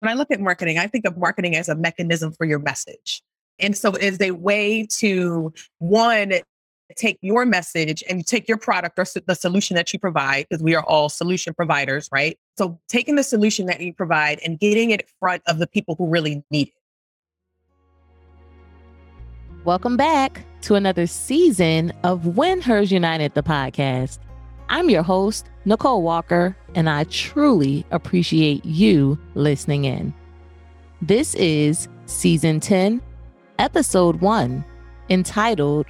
when I look at marketing, I think of marketing as a mechanism for your message. And so it is a way to one, take your message and take your product or the solution that you provide, because we are all solution providers, right? So taking the solution that you provide and getting it in front of the people who really need it. Welcome back to another season of When Hers United, the podcast. I'm your host, Nicole Walker, and I truly appreciate you listening in. This is season 10, episode 1, entitled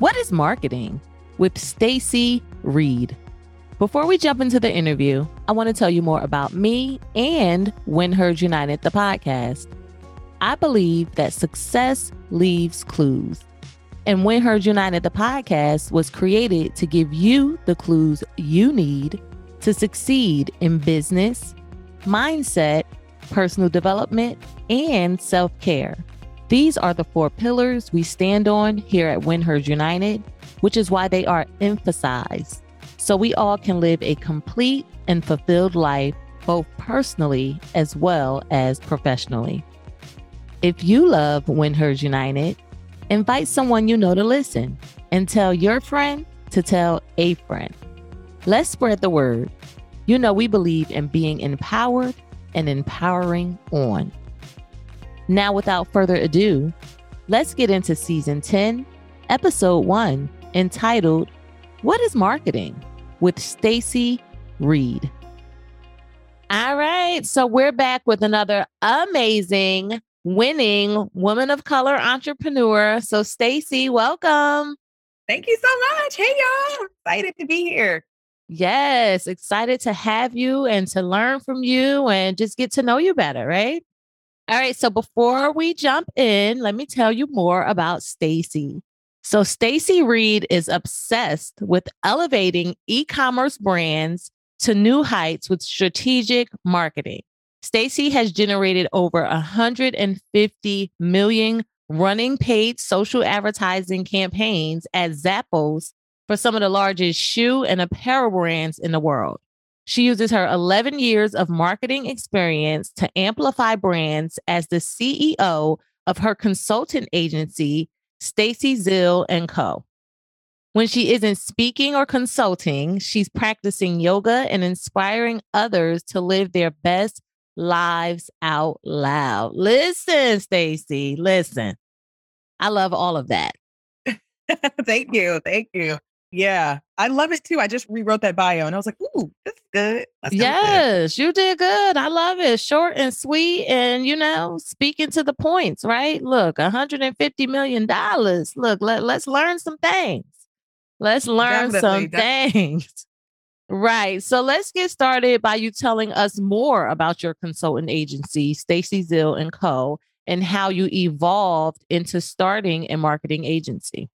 What is Marketing? with Stacy Reed. Before we jump into the interview, I want to tell you more about me and When Hers United, the podcast. I believe that success leaves clues. And When Hers United, the podcast was created to give you the clues you need to succeed in business, mindset, personal development, and self care. These are the four pillars we stand on here at When Hers United, which is why they are emphasized so we all can live a complete and fulfilled life, both personally as well as professionally. If you love When Hers United, invite someone you know to listen and tell your friend to tell a friend. Let's spread the word. You know, we believe in being empowered and empowering on. Now, without further ado, let's get into season 10, episode 1, entitled What is Marketing? with Stacy Reed. All right, so we're back with another amazing winning woman of color entrepreneur. So Stacy, welcome. Thank you so much. Hey y'all. Excited to be here. Yes, excited to have you and to learn from you and just get to know you better, right? All right, so before we jump in, let me tell you more about Stacy. So Stacy Reed is obsessed with elevating e-commerce brands to new heights with strategic marketing. Stacy has generated over 150 million running paid social advertising campaigns at Zappos for some of the largest shoe and apparel brands in the world. She uses her 11 years of marketing experience to amplify brands as the CEO of her consultant agency, Stacy Zill and Co. When she isn't speaking or consulting, she's practicing yoga and inspiring others to live their best lives out loud. Listen, Stacy, listen. I love all of that. thank you. Thank you. Yeah, I love it too. I just rewrote that bio and I was like, ooh, that's good. That's yes, good. you did good. I love it. Short and sweet and, you know, speaking to the points, right? Look, $150 million. Look, let, let's learn some things. Let's learn definitely, some things. Right. So let's get started by you telling us more about your consultant agency, Stacy Zill and Co., and how you evolved into starting a marketing agency.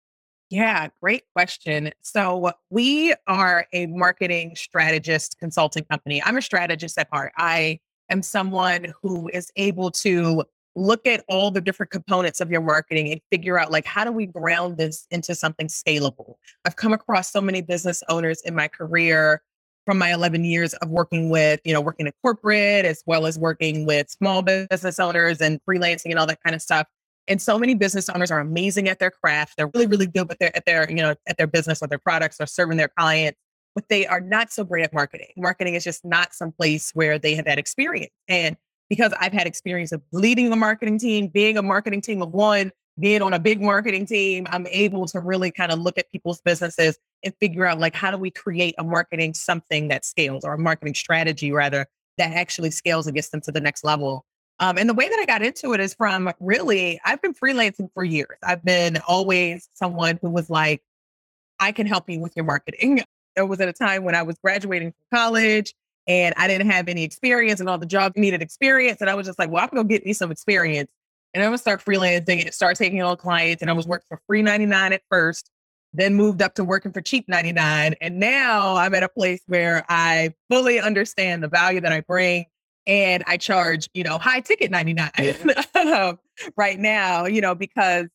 Yeah, great question. So, we are a marketing strategist consulting company. I'm a strategist at heart. I am someone who is able to look at all the different components of your marketing and figure out like how do we ground this into something scalable? I've come across so many business owners in my career from my 11 years of working with you know working in corporate as well as working with small business owners and freelancing and all that kind of stuff and so many business owners are amazing at their craft they're really really good with their at their you know at their business or their products or serving their clients but they are not so great at marketing. Marketing is just not some place where they have that experience and because I've had experience of leading a marketing team, being a marketing team of one, being on a big marketing team, I'm able to really kind of look at people's businesses and figure out like how do we create a marketing something that scales or a marketing strategy rather that actually scales and gets them to the next level. Um, and the way that I got into it is from really, I've been freelancing for years. I've been always someone who was like, I can help you with your marketing. There was at a time when I was graduating from college and I didn't have any experience and all the jobs needed experience. And I was just like, well, I'm going to get me some experience. And I'm going to start freelancing and start taking on clients. And I was working for free 99 at first, then moved up to working for cheap 99. And now I'm at a place where I fully understand the value that I bring and I charge, you know, high ticket 99 um, right now, you know, because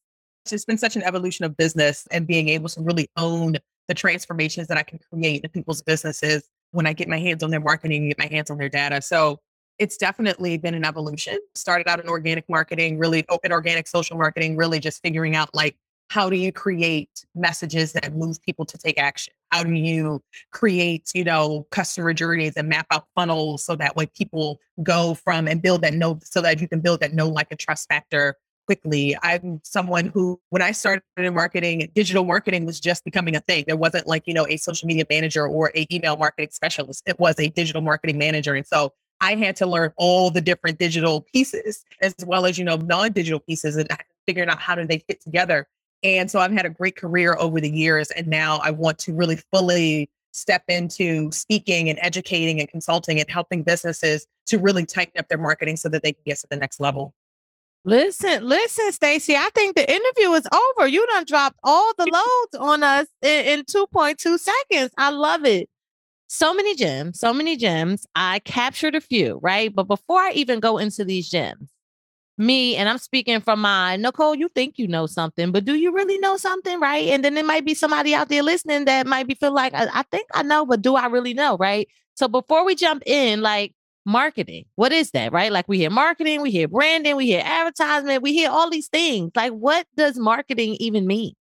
it's just been such an evolution of business and being able to really own the transformations that I can create in people's businesses when I get my hands on their marketing, get my hands on their data. So it's definitely been an evolution. Started out in organic marketing, really open organic social marketing, really just figuring out like how do you create messages that move people to take action? How do you create, you know, customer journeys and map out funnels so that way people go from and build that know so that you can build that know like a trust factor quickly. I'm someone who, when I started in marketing, digital marketing was just becoming a thing. There wasn't like, you know, a social media manager or a email marketing specialist. It was a digital marketing manager. And so I had to learn all the different digital pieces as well as, you know, non-digital pieces and figuring out how do they fit together. And so I've had a great career over the years. And now I want to really fully step into speaking and educating and consulting and helping businesses to really tighten up their marketing so that they can get to the next level. Listen, listen, Stacy. I think the interview is over. You done dropped all the loads on us in, in 2.2 seconds. I love it. So many gems, so many gems. I captured a few, right? But before I even go into these gems, me, and I'm speaking from my Nicole, you think you know something, but do you really know something, right? And then there might be somebody out there listening that might be feel like, I, I think I know, but do I really know, right? So before we jump in, like marketing. What is that, right? Like we hear marketing, we hear branding, we hear advertisement, we hear all these things. Like what does marketing even mean?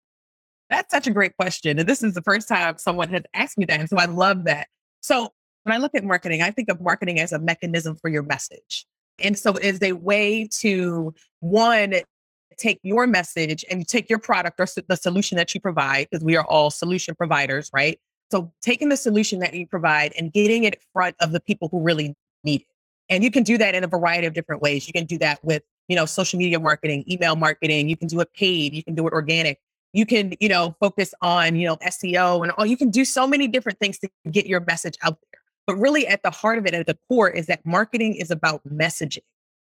That's such a great question. And this is the first time someone has asked me that. And so I love that. So when I look at marketing, I think of marketing as a mechanism for your message. And so it's a way to one, take your message and take your product or the solution that you provide, because we are all solution providers, right? So taking the solution that you provide and getting it in front of the people who really needed. And you can do that in a variety of different ways. You can do that with, you know, social media marketing, email marketing. You can do it paid. You can do it organic. You can, you know, focus on, you know, SEO and all. You can do so many different things to get your message out there. But really, at the heart of it, at the core, is that marketing is about messaging.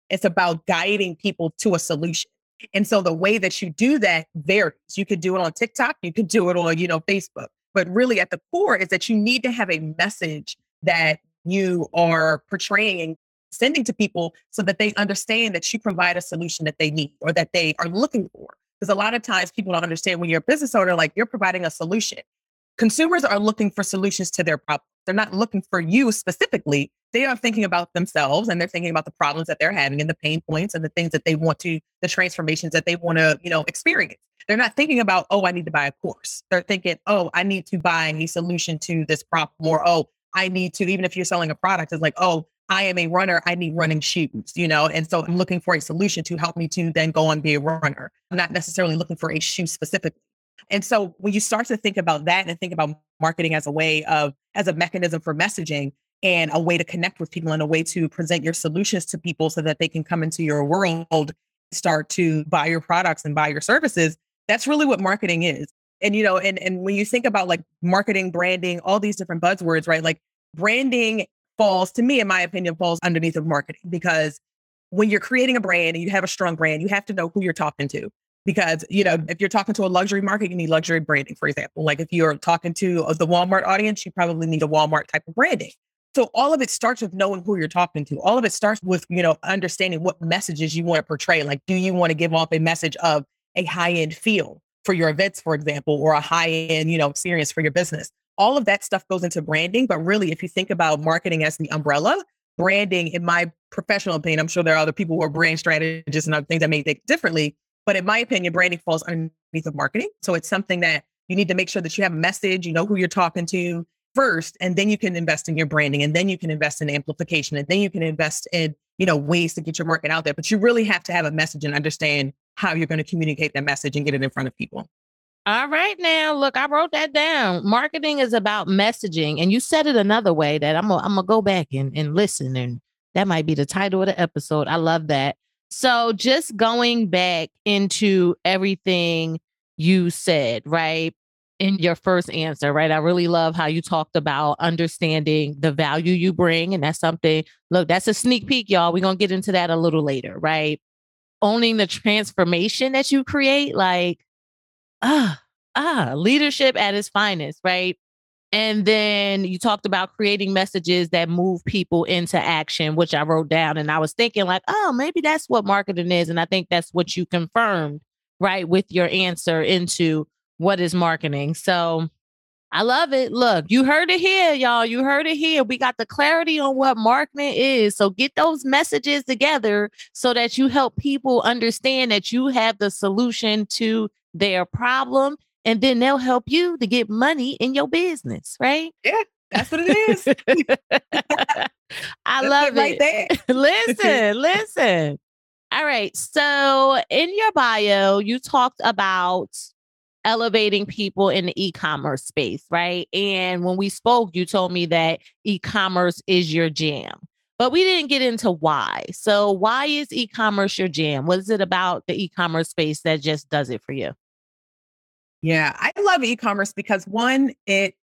It's about guiding people to a solution. And so the way that you do that varies. You could do it on TikTok. You could do it on, you know, Facebook. But really, at the core is that you need to have a message that you are portraying sending to people so that they understand that you provide a solution that they need or that they are looking for. Because a lot of times people don't understand when you're a business owner, like you're providing a solution. Consumers are looking for solutions to their problems. They're not looking for you specifically. They are thinking about themselves and they're thinking about the problems that they're having and the pain points and the things that they want to, the transformations that they want to, you know, experience. They're not thinking about, oh, I need to buy a course. They're thinking, oh, I need to buy a solution to this problem, or oh, I need to, even if you're selling a product, it's like, oh, I am a runner. I need running shoes, you know? And so I'm looking for a solution to help me to then go and be a runner. I'm not necessarily looking for a shoe specifically. And so when you start to think about that and think about marketing as a way of, as a mechanism for messaging and a way to connect with people and a way to present your solutions to people so that they can come into your world, start to buy your products and buy your services, that's really what marketing is and you know and and when you think about like marketing branding all these different buzzwords right like branding falls to me in my opinion falls underneath of marketing because when you're creating a brand and you have a strong brand you have to know who you're talking to because you know if you're talking to a luxury market you need luxury branding for example. Like if you're talking to uh, the walmart audience you probably need a walmart type of branding. So all of it starts with knowing who you're talking to. All of it starts with you know understanding what messages you want to portray. Like do you want to give off a message of a high end feel for your events, for example, or a high end, you know, experience for your business. All of that stuff goes into branding. But really, if you think about marketing as the umbrella, branding, in my professional opinion, I'm sure there are other people who are brand strategists and other things that may think differently. But in my opinion, branding falls underneath of marketing. So it's something that you need to make sure that you have a message, you know who you're talking to first, and then you can invest in your branding, and then you can invest in amplification, and then you can invest in, you know, ways to get your market out there. But you really have to have a message and understand how you're going to communicate that message and get it in front of people. All right, now look, I wrote that down. Marketing is about messaging, and you said it another way that I'm gonna, I'm gonna go back and, and listen, and that might be the title of the episode. I love that. So, just going back into everything you said, right? In your first answer, right? I really love how you talked about understanding the value you bring. And that's something, look, that's a sneak peek, y'all. We're going to get into that a little later, right? Owning the transformation that you create, like, ah, ah, leadership at its finest, right? And then you talked about creating messages that move people into action, which I wrote down. And I was thinking, like, oh, maybe that's what marketing is. And I think that's what you confirmed, right, with your answer into what is marketing. So I love it. Look, you heard it here, y'all. You heard it here. We got the clarity on what marketing is. So get those messages together so that you help people understand that you have the solution to their problem. And then they'll help you to get money in your business, right? Yeah, that's what it is. I love it. Right there. listen, listen. All right. So in your bio, you talked about elevating people in the e-commerce space, right? And when we spoke, you told me that e-commerce is your jam. But we didn't get into why. So why is e-commerce your jam? What is it about the e-commerce space that just does it for you? Yeah, I love e-commerce because one, it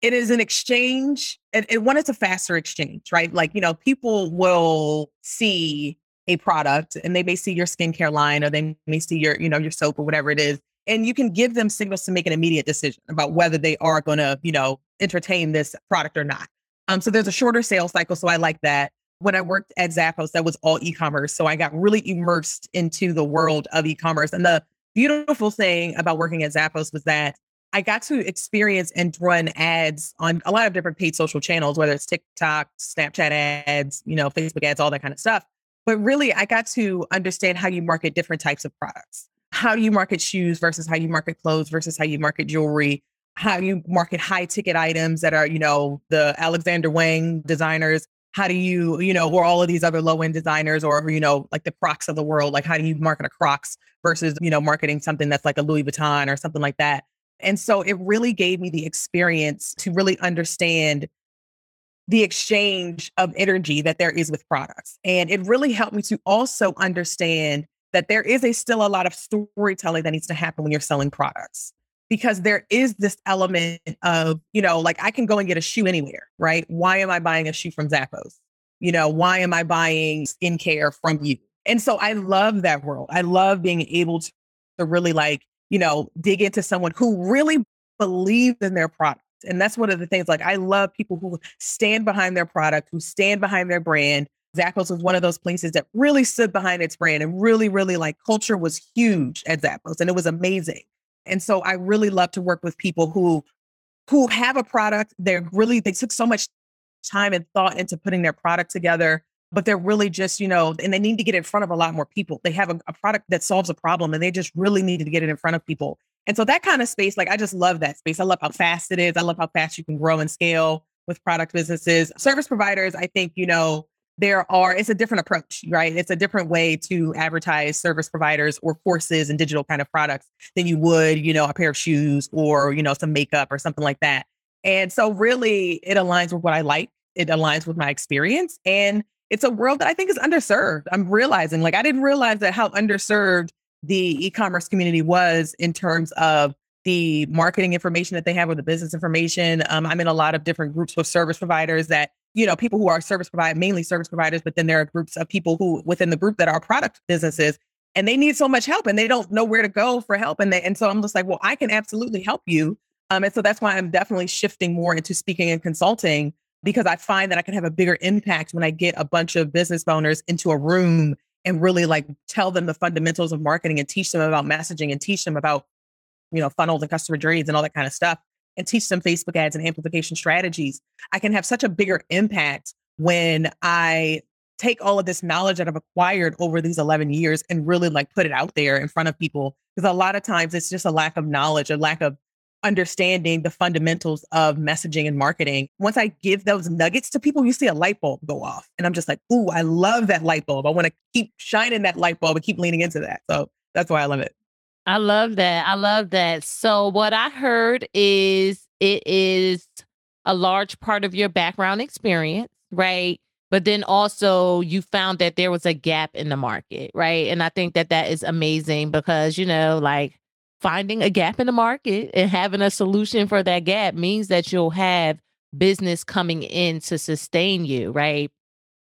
it is an exchange, and, and one, it's a faster exchange, right? Like, you know, people will see a product and they may see your skincare line or they may see your, you know, your soap or whatever it is and you can give them signals to make an immediate decision about whether they are going to, you know, entertain this product or not. Um, so there's a shorter sales cycle. So I like that. When I worked at Zappos, that was all e-commerce. So I got really immersed into the world of e-commerce. And the beautiful thing about working at Zappos was that I got to experience and run ads on a lot of different paid social channels, whether it's TikTok, Snapchat ads, you know, Facebook ads, all that kind of stuff. But really, I got to understand how you market different types of products how do you market shoes versus how you market clothes versus how you market jewelry how do you market high ticket items that are you know the alexander wang designers. How do you you know or all of these other low end designers or you know like the crocs of the world like how do you market a crocs versus you know marketing something that's like a louis vuitton or something like that? And so it really gave me the experience to really understand the exchange of energy that there is with products. And it really helped me to also understand that there is a still a lot of storytelling that needs to happen when you're selling products because there is this element of, you know, like I can go and get a shoe anywhere, right? Why am I buying a shoe from Zappos? You know, why am I buying skincare from you? And so I love that world. I love being able to, to really like, you know, dig into someone who really believes in their product. And that's one of the things like I love people who stand behind their product, who stand behind their brand, Zappos was one of those places that really stood behind its brand and really, really like culture was huge at Zappos and it was amazing. And so I really love to work with people who who have a product. They're really they took so much time and thought into putting their product together, but they're really just, you know, and they need to get in front of a lot more people. They have a, a product that solves a problem and they just really needed to get it in front of people. And so that kind of space, like I just love that space. I love how fast it is. I love how fast you can grow and scale with product businesses. Service providers, I think, you know, there are it's a different approach right? It's a different way to advertise service providers or courses and digital kind of products than you would you know a pair of shoes or you know some makeup or something like that. And so really it aligns with what i like it aligns with my experience and it's a world that i think is underserved i'm realizing like i didn't realize that how underserved the e-commerce community was in terms of the marketing information that they have or the business information. Um, i'm in a lot of different groups with service providers that you know, people who are service providers, mainly service providers, but then there are groups of people who within the group that are product businesses and they need so much help and they don't know where to go for help. And they, and so I'm just like, well, I can absolutely help you. Um, and so that's why I'm definitely shifting more into speaking and consulting because I find that I can have a bigger impact when I get a bunch of business owners into a room and really like tell them the fundamentals of marketing and teach them about messaging and teach them about, you know, funnels and customer journeys and all that kind of stuff and teach them Facebook ads and amplification strategies. I can have such a bigger impact when I take all of this knowledge that I've acquired over these 11 years and really like put it out there in front of people. Because a lot of times it's just a lack of knowledge, a lack of understanding the fundamentals of messaging and marketing. Once I give those nuggets to people, you see a light bulb go off. And I'm just like, ooh, I love that light bulb. I want to keep shining that light bulb and keep leaning into that. So that's why I love it. I love that. I love that. So, what I heard is it is a large part of your background experience, right? But then also you found that there was a gap in the market, right? And I think that that is amazing because, you know, like finding a gap in the market and having a solution for that gap means that you'll have business coming in to sustain you, right?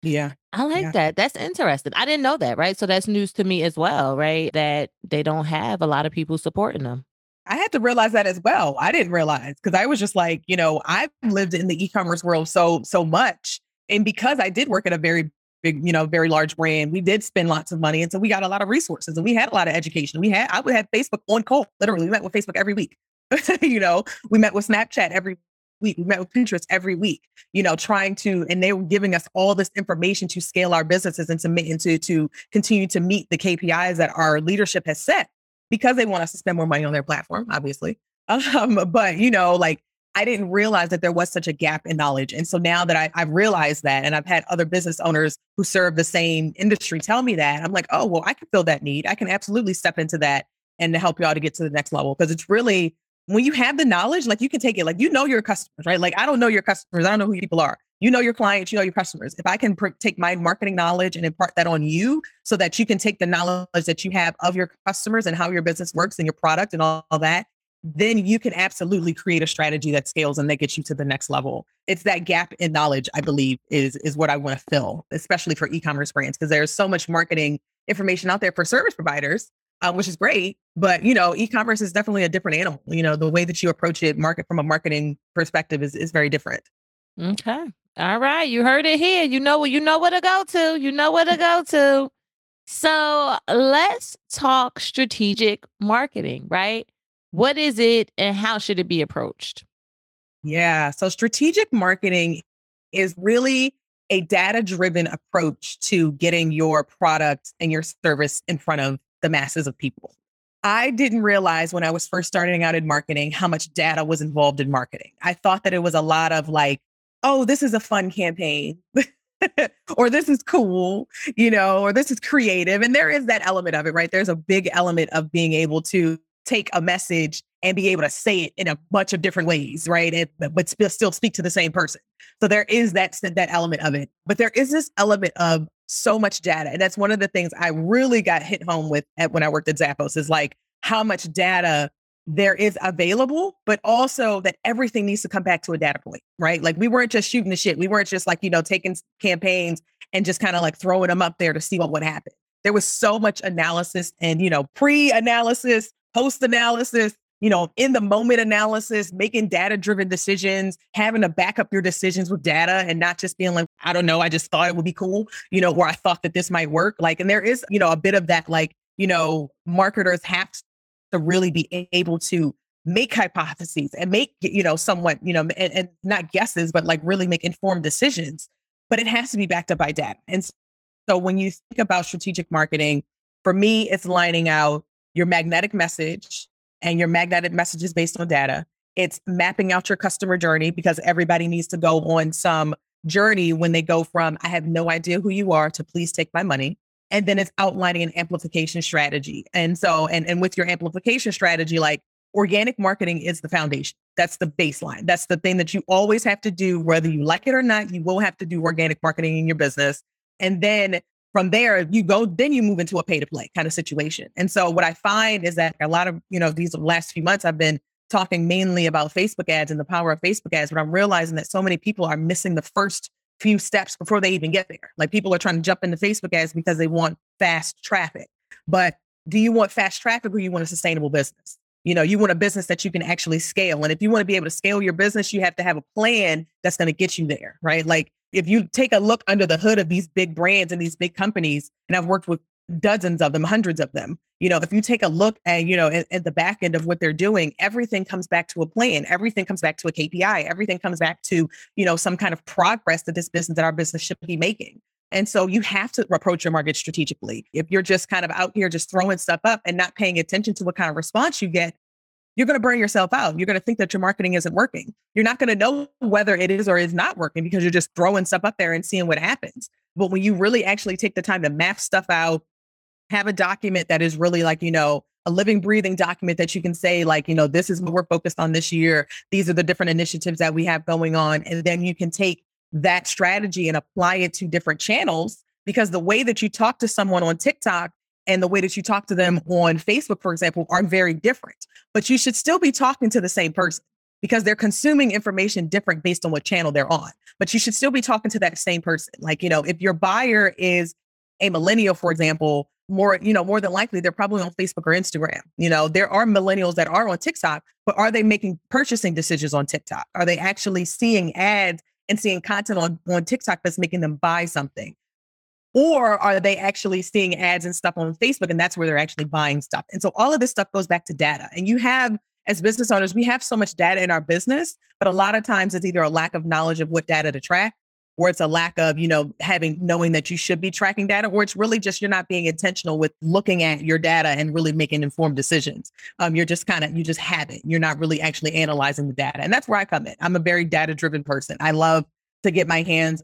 Yeah. I like yeah. that. That's interesting. I didn't know that, right? So that's news to me as well, right? That they don't have a lot of people supporting them. I had to realize that as well. I didn't realize because I was just like, you know, I've lived in the e-commerce world so so much. And because I did work at a very big, you know, very large brand, we did spend lots of money. And so we got a lot of resources and we had a lot of education. We had I would have Facebook on call. Literally, we met with Facebook every week. you know, we met with Snapchat every week. We met with Pinterest every week, you know, trying to, and they were giving us all this information to scale our businesses and to, and to, to continue to meet the KPIs that our leadership has set because they want us to spend more money on their platform, obviously. Um, but, you know, like I didn't realize that there was such a gap in knowledge. And so now that I, I've realized that, and I've had other business owners who serve the same industry tell me that, I'm like, oh, well, I can fill that need. I can absolutely step into that and help y'all to get to the next level. Because it's really when you have the knowledge, like you can take it, like you know your customers, right? Like I don't know your customers. I don't know who people are. You know your clients, you know your customers. If I can pr- take my marketing knowledge and impart that on you so that you can take the knowledge that you have of your customers and how your business works and your product and all, all that, then you can absolutely create a strategy that scales and that gets you to the next level. It's that gap in knowledge, I believe, is is what I want to fill, especially for e-commerce brands, because there's so much marketing information out there for service providers uh, which is great. But you know, e-commerce is definitely a different animal. You know, the way that you approach it, market from a marketing perspective, is is very different. Okay. All right. You heard it here. You know what you know where to go to. You know where to go to. So let's talk strategic marketing, right? What is it and how should it be approached? Yeah. So strategic marketing is really a data driven approach to getting your product and your service in front of the masses of people. I didn't realize when I was first starting out in marketing how much data was involved in marketing. I thought that it was a lot of like, oh, this is a fun campaign. or this is cool, you know, or this is creative. And there is that element of it, right? There's a big element of being able to take a message and be able to say it in a bunch of different ways, right? And, but still speak to the same person. So there is that that element of it. But there is this element of so much data. And that's one of the things I really got hit home with at, when I worked at Zappos is like how much data there is available, but also that everything needs to come back to a data point, right? Like we weren't just shooting the shit. We weren't just like, you know, taking campaigns and just kind of like throwing them up there to see what would happen. There was so much analysis and, you know, pre analysis, post analysis, you know, in the moment analysis, making data driven decisions, having to back up your decisions with data and not just being like, I don't know, I just thought it would be cool, you know, where I thought that this might work. Like, and there is, you know, a bit of that, like, you know, marketers have to really be able to make hypotheses and make, you know, somewhat, you know, and, and not guesses, but like really make informed decisions. But it has to be backed up by data. And so when you think about strategic marketing, for me, it's lining out your magnetic message and your magnetic messages based on data. It's mapping out your customer journey because everybody needs to go on some journey when they go from, I have no idea who you are to please take my money. And then it's outlining an amplification strategy. And so, and, and with your amplification strategy, like organic marketing is the foundation. That's the baseline. That's the thing that you always have to do, whether you like it or not. You will have to do organic marketing in your business. And then from there you go then you move into a pay to play kind of situation. And so what i find is that a lot of you know these last few months i've been talking mainly about facebook ads and the power of facebook ads but i'm realizing that so many people are missing the first few steps before they even get there. Like people are trying to jump into facebook ads because they want fast traffic. But do you want fast traffic or you want a sustainable business? You know you want a business that you can actually scale. And if you want to be able to scale your business you have to have a plan that's going to get you there right? Like if you take a look under the hood of these big brands and these big companies, and I've worked with dozens of them, hundreds of them, you know, if you take a look at, you know, at, at, the back end of what they're doing, everything comes back to a plan. Everything comes back to a KPI. Everything comes back to, you know, some kind of progress that this business, that our business should be making. And so you have to approach your market strategically. If you're just kind of out here just throwing stuff up and not paying attention to what kind of response you get, you're going to burn yourself out. You're going to think that your marketing isn't working. You're not going to know whether it is or is not working because you're just throwing stuff up there and seeing what happens. But when you really actually take the time to map stuff out, have a document that is really like, you know, a living, breathing document that you can say, like, you know, this is what we're focused on this year. These are the different initiatives that we have going on. And then you can take that strategy and apply it to different channels because the way that you talk to someone on TikTok and the way that you talk to them on Facebook, for example, are very different. But you should still be talking to the same person because they're consuming information different based on what channel they're on. But you should still be talking to that same person. Like, you know, if your buyer is a millennial, for example, more, you know, more than likely they're probably on Facebook or Instagram. You know, there are millennials that are on TikTok, but are they making purchasing decisions on TikTok? Are they actually seeing ads and seeing content on, on TikTok that's making them buy something? Or are they actually seeing ads and stuff on Facebook and that's where they're actually buying stuff? And so all of this stuff goes back to data. And you have as business owners, we have so much data in our business, but a lot of times it's either a lack of knowledge of what data to track or it's a lack of, you know, having knowing that you should be tracking data, or it's really just you're not being intentional with looking at your data and really making informed decisions. Um, you're just kind of you just have it. You're not really actually analyzing the data. And that's where I come in. I'm a very data-driven person. I love to get my hands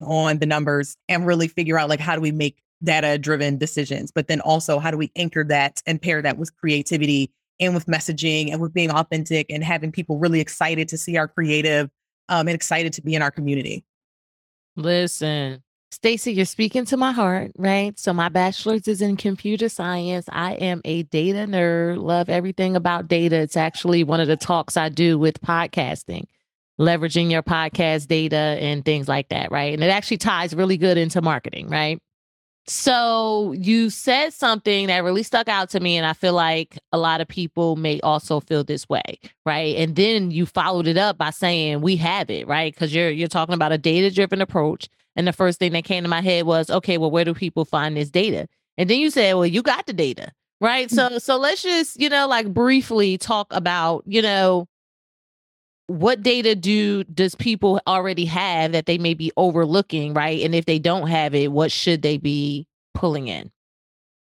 on the numbers and really figure out like how do we make data driven decisions, but then also how do we anchor that and pair that with creativity and with messaging and with being authentic and having people really excited to see our creative um, and excited to be in our community. Listen, Stacy, you're speaking to my heart, right? So my bachelor's is in computer science. I am a data nerd, love everything about data. It's actually one of the talks I do with podcasting, leveraging your podcast data and things like that, right? And it actually ties really good into marketing, right? So you said something that really stuck out to me, and I feel like a lot of people may also feel this way, right? And then you followed it up by saying we have it, right? Because you're you're talking about a data driven approach, and the first thing that came to my head was, okay, well, where do people find this data? And then you said, well, you got the data, right? Mm. So so let's just you know like briefly talk about you know what data do does people already have that they may be overlooking right? And if they don't have it what should they be pulling in?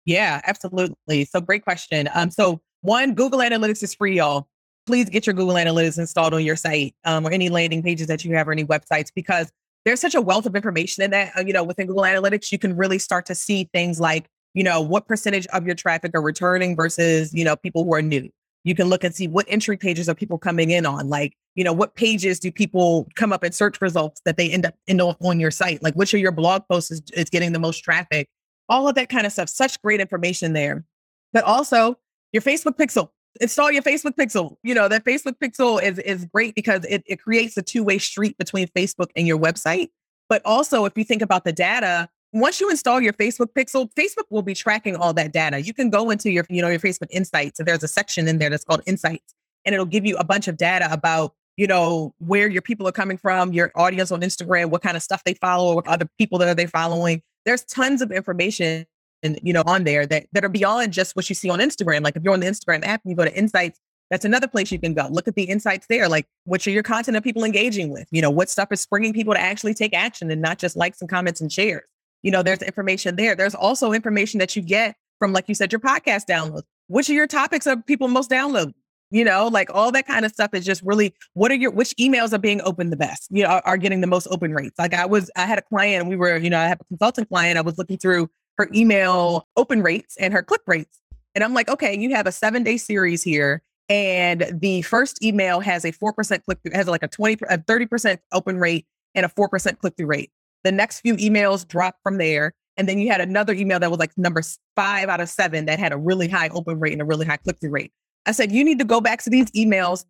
Yeah absolutely. So great question. Um so one google analytics is free y'all. Please get your google analytics installed on your site um, or any landing pages that you have or any websites because there's such a wealth of information in that uh, you know within google analytics you can really start to see things like you know what percentage of your traffic are returning versus you know people who are new you can look and see what entry pages are people coming in on like you know what pages do people come up in search results that they end up up on your site? Like which of your blog posts is, is getting the most traffic? All of that kind of stuff such great information there. But also your facebook pixel install your facebook pixel. You know that facebook pixel is is great because it, it creates a two-way street between facebook and your website. But also if you think about the data once you install your Facebook pixel, Facebook will be tracking all that data. You can go into your, you know, your Facebook insights. And there's a section in there that's called insights. And it'll give you a bunch of data about, you know, where your people are coming from, your audience on Instagram, what kind of stuff they follow, what other people that are they following. There's tons of information and you know on there that that are beyond just what you see on Instagram. Like if you're on the Instagram app and you go to insights, that's another place you can go. Look at the insights there. Like, what are your content of people engaging with? You know, what stuff is bringing people to actually take action and not just likes and comments and shares you know, there's information there. There's also information that you get from, like you said, your podcast downloads. Which of your topics are people most download? You know, like all that kind of stuff is just really what are your which emails are being opened the best, you know, are, are getting the most open rates. Like I was, I had a client, and we were, you know, I have a consultant client. I was looking through her email open rates and her click rates. And I'm like, okay, you have a seven day series here. And the first email has a 4% click through, has like a 20, a 30% open rate and a 4% click through rate. The next few emails dropped from there. And then you had another email that was like number five out of seven that had a really high open rate and a really high click through rate. I said, you need to go back to these emails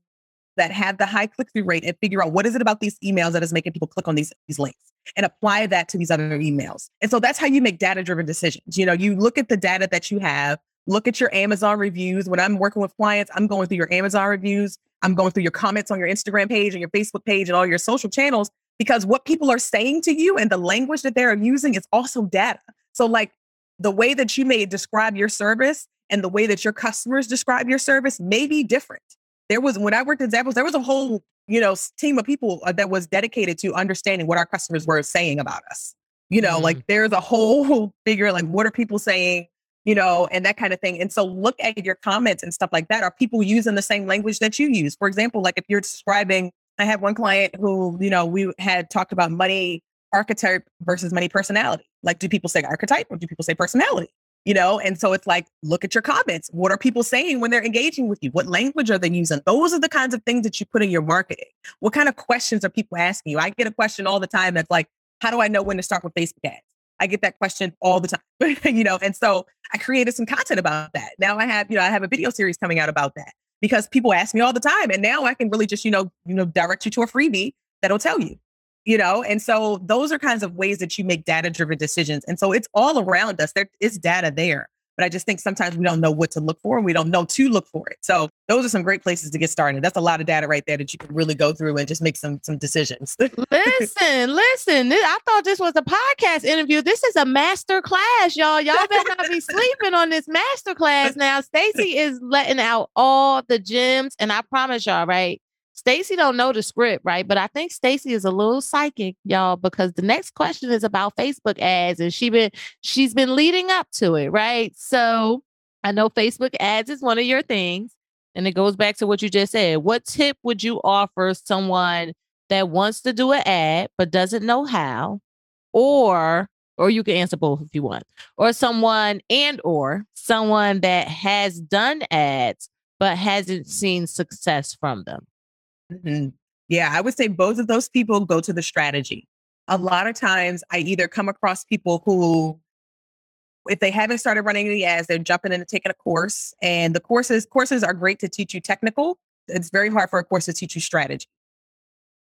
that have the high click through rate and figure out what is it about these emails that is making people click on these, these links and apply that to these other emails. And so that's how you make data driven decisions. You know, you look at the data that you have, look at your Amazon reviews. When I'm working with clients, I'm going through your Amazon reviews. I'm going through your comments on your Instagram page and your Facebook page and all your social channels because what people are saying to you and the language that they're using is also data. So, like the way that you may describe your service and the way that your customers describe your service may be different. There was, when I worked at Zappos, there was a whole, you know, team of people uh, that was dedicated to understanding what our customers were saying about us. You know, mm-hmm. like there's a whole figure, like what are people saying, you know, and that kind of thing. And so look at your comments and stuff like that. Are people using the same language that you use? For example, like if you're describing I had one client who, you know, we had talked about money archetype versus money personality. Like, do people say archetype or do people say personality? You know, and so it's like, look at your comments. What are people saying when they're engaging with you? What language are they using? Those are the kinds of things that you put in your marketing. What kind of questions are people asking you? I get a question all the time that's like, how do I know when to start with Facebook ads? I get that question all the time, you know, and so I created some content about that. Now I have, you know, I have a video series coming out about that because people ask me all the time. And now I can really just, you know, you know, direct you to a freebie that'll tell you, you know? And so those are kinds of ways that you make data driven decisions. And so it's all around us. There is data there. But I just think sometimes we don't know what to look for and we don't know to look for it. So those are some great places to get started. That's a lot of data right there that you can really go through and just make some some decisions. listen, listen. I thought this was a podcast interview. This is a master class, y'all. Y'all better not be sleeping on this master class now. Stacy is letting out all the gems, and I promise y'all, right? Stacy don't know the script, right? But I think Stacy is a little psychic, y'all, because the next question is about Facebook ads, and she been she's been leading up to it, right? So I know Facebook ads is one of your things, and it goes back to what you just said. What tip would you offer someone that wants to do an ad but doesn't know how, or or you can answer both if you want, or someone and or someone that has done ads but hasn't seen success from them? Mm-hmm. Yeah, I would say both of those people go to the strategy. A lot of times I either come across people who, if they haven't started running the ads, they're jumping in and taking a course. And the courses, courses are great to teach you technical. It's very hard for a course to teach you strategy.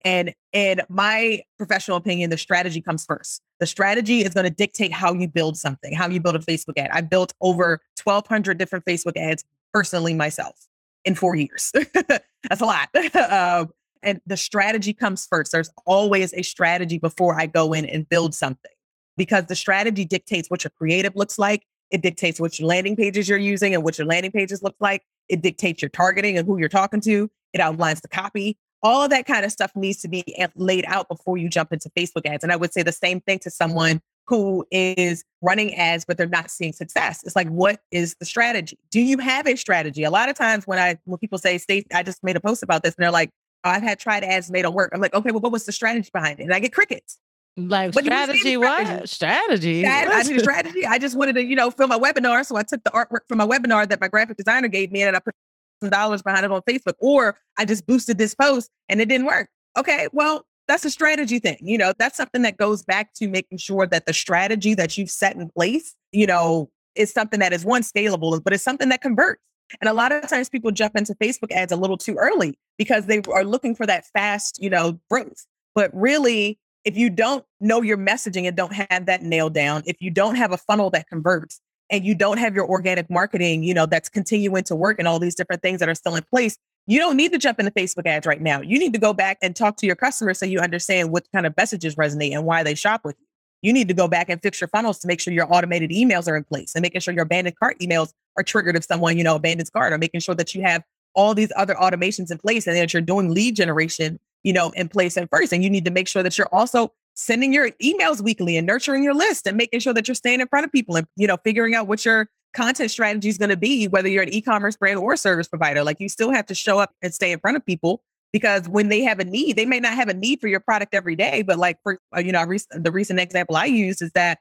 And in my professional opinion, the strategy comes first. The strategy is going to dictate how you build something, how you build a Facebook ad. I built over 1,200 different Facebook ads personally myself in four years. That's a lot. um, and the strategy comes first. There's always a strategy before I go in and build something because the strategy dictates what your creative looks like. It dictates what your landing pages you're using and what your landing pages look like. It dictates your targeting and who you're talking to. It outlines the copy. All of that kind of stuff needs to be laid out before you jump into Facebook ads. And I would say the same thing to someone who is running ads, but they're not seeing success. It's like, what is the strategy? Do you have a strategy? A lot of times when I when people say, "Stacey, I just made a post about this," and they're like, oh, "I've had tried ads, made don't work." I'm like, "Okay, well, what was the strategy behind it?" And I get crickets. Like but strategy, what strategy? I need a strategy. I just wanted to, you know, film my webinar, so I took the artwork from my webinar that my graphic designer gave me, and I put some dollars behind it on Facebook. Or I just boosted this post and it didn't work. Okay, well, that's a strategy thing. You know, that's something that goes back to making sure that the strategy that you've set in place, you know, is something that is one scalable, but it's something that converts. And a lot of times people jump into Facebook ads a little too early because they are looking for that fast, you know, growth. But really, if you don't know your messaging and don't have that nailed down, if you don't have a funnel that converts and you don't have your organic marketing, you know, that's continuing to work and all these different things that are still in place, you don't need to jump into Facebook ads right now. You need to go back and talk to your customers so you understand what kind of messages resonate and why they shop with you. You need to go back and fix your funnels to make sure your automated emails are in place and making sure your abandoned cart emails are triggered if someone, you know, abandons cart or making sure that you have all these other automations in place and that you're doing lead generation, you know, in place and first. And you need to make sure that you're also sending your emails weekly and nurturing your list and making sure that you're staying in front of people and, you know, figuring out what your content strategy is going to be, whether you're an e-commerce brand or a service provider. Like you still have to show up and stay in front of people because when they have a need, they may not have a need for your product every day. But like for uh, you know, the recent example I used is that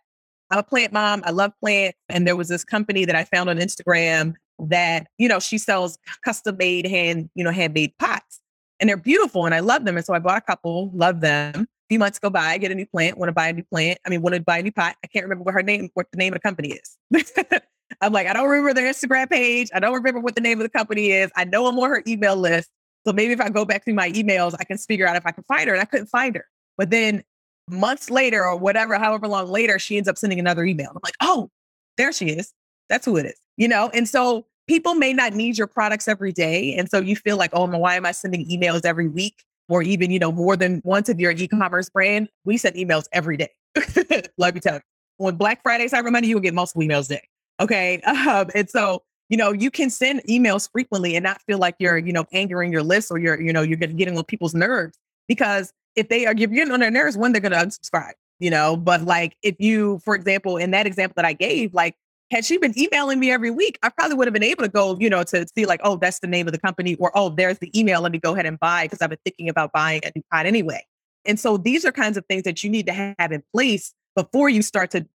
I'm a plant mom. I love plants, and there was this company that I found on Instagram that you know she sells custom made hand you know handmade pots, and they're beautiful, and I love them. And so I bought a couple, love them. Few months go by, I get a new plant, want to buy a new plant. I mean, want to buy a new pot. I can't remember what her name, what the name of the company is. I'm like, I don't remember their Instagram page. I don't remember what the name of the company is. I know I'm on her email list. So maybe if I go back through my emails, I can figure out if I can find her. And I couldn't find her. But then months later or whatever, however long later, she ends up sending another email. I'm like, oh, there she is. That's who it is. You know? And so people may not need your products every day. And so you feel like, oh, why am I sending emails every week? Or even, you know, more than once if you're an e-commerce brand, we send emails every day. Let me tell you. When Black Friday, Cyber Monday, you will get multiple emails a day. Okay. Um, and so, you know, you can send emails frequently and not feel like you're, you know, angering your list or you're, you know, you're getting on people's nerves because if they are if you're getting on their nerves, when they're to unsubscribe, you know, but like if you, for example, in that example that I gave, like had she been emailing me every week, I probably would have been able to go, you know, to see like, oh, that's the name of the company, or oh, there's the email. Let me go ahead and buy because I've been thinking about buying a new pot anyway. And so these are kinds of things that you need to have in place before you start to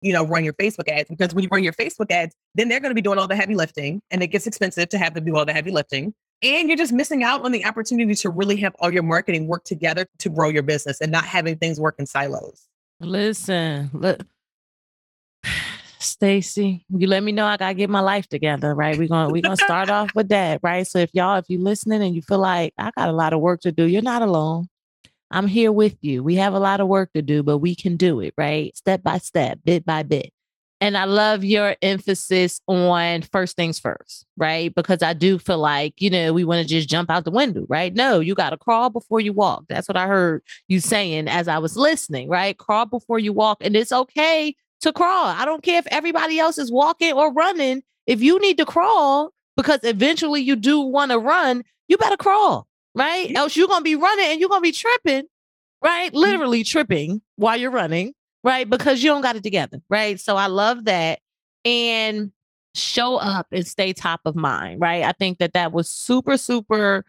you know, run your Facebook ads because when you run your Facebook ads, then they're going to be doing all the heavy lifting and it gets expensive to have them do all the heavy lifting. And you're just missing out on the opportunity to really have all your marketing work together to grow your business and not having things work in silos. Listen, look, Stacy, you let me know I gotta get my life together, right? We're gonna we're gonna start off with that, right? So if y'all, if you're listening and you feel like I got a lot of work to do, you're not alone. I'm here with you. We have a lot of work to do, but we can do it, right? Step by step, bit by bit. And I love your emphasis on first things first, right? Because I do feel like, you know, we want to just jump out the window, right? No, you got to crawl before you walk. That's what I heard you saying as I was listening, right? Crawl before you walk. And it's okay to crawl. I don't care if everybody else is walking or running. If you need to crawl because eventually you do want to run, you better crawl, right? Else you're going to be running and you're going to be tripping, right? Mm-hmm. Literally tripping while you're running right? Because you don't got it together, right? So I love that. And show up and stay top of mind, right? I think that that was super, super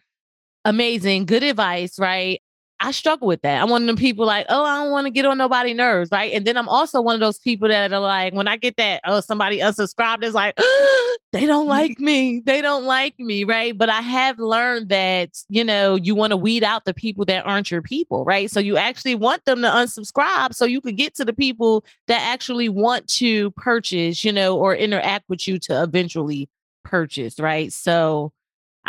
amazing. Good advice, right? I struggle with that. I'm one of them people like, oh, I don't want to get on nobody's nerves, right? And then I'm also one of those people that are like, when I get that, oh, somebody unsubscribed, is like, they don't mm-hmm. like me. They don't like me, right? But I have learned that, you know, you want to weed out the people that aren't your people, right? So you actually want them to unsubscribe so you could get to the people that actually want to purchase, you know, or interact with you to eventually purchase, right? So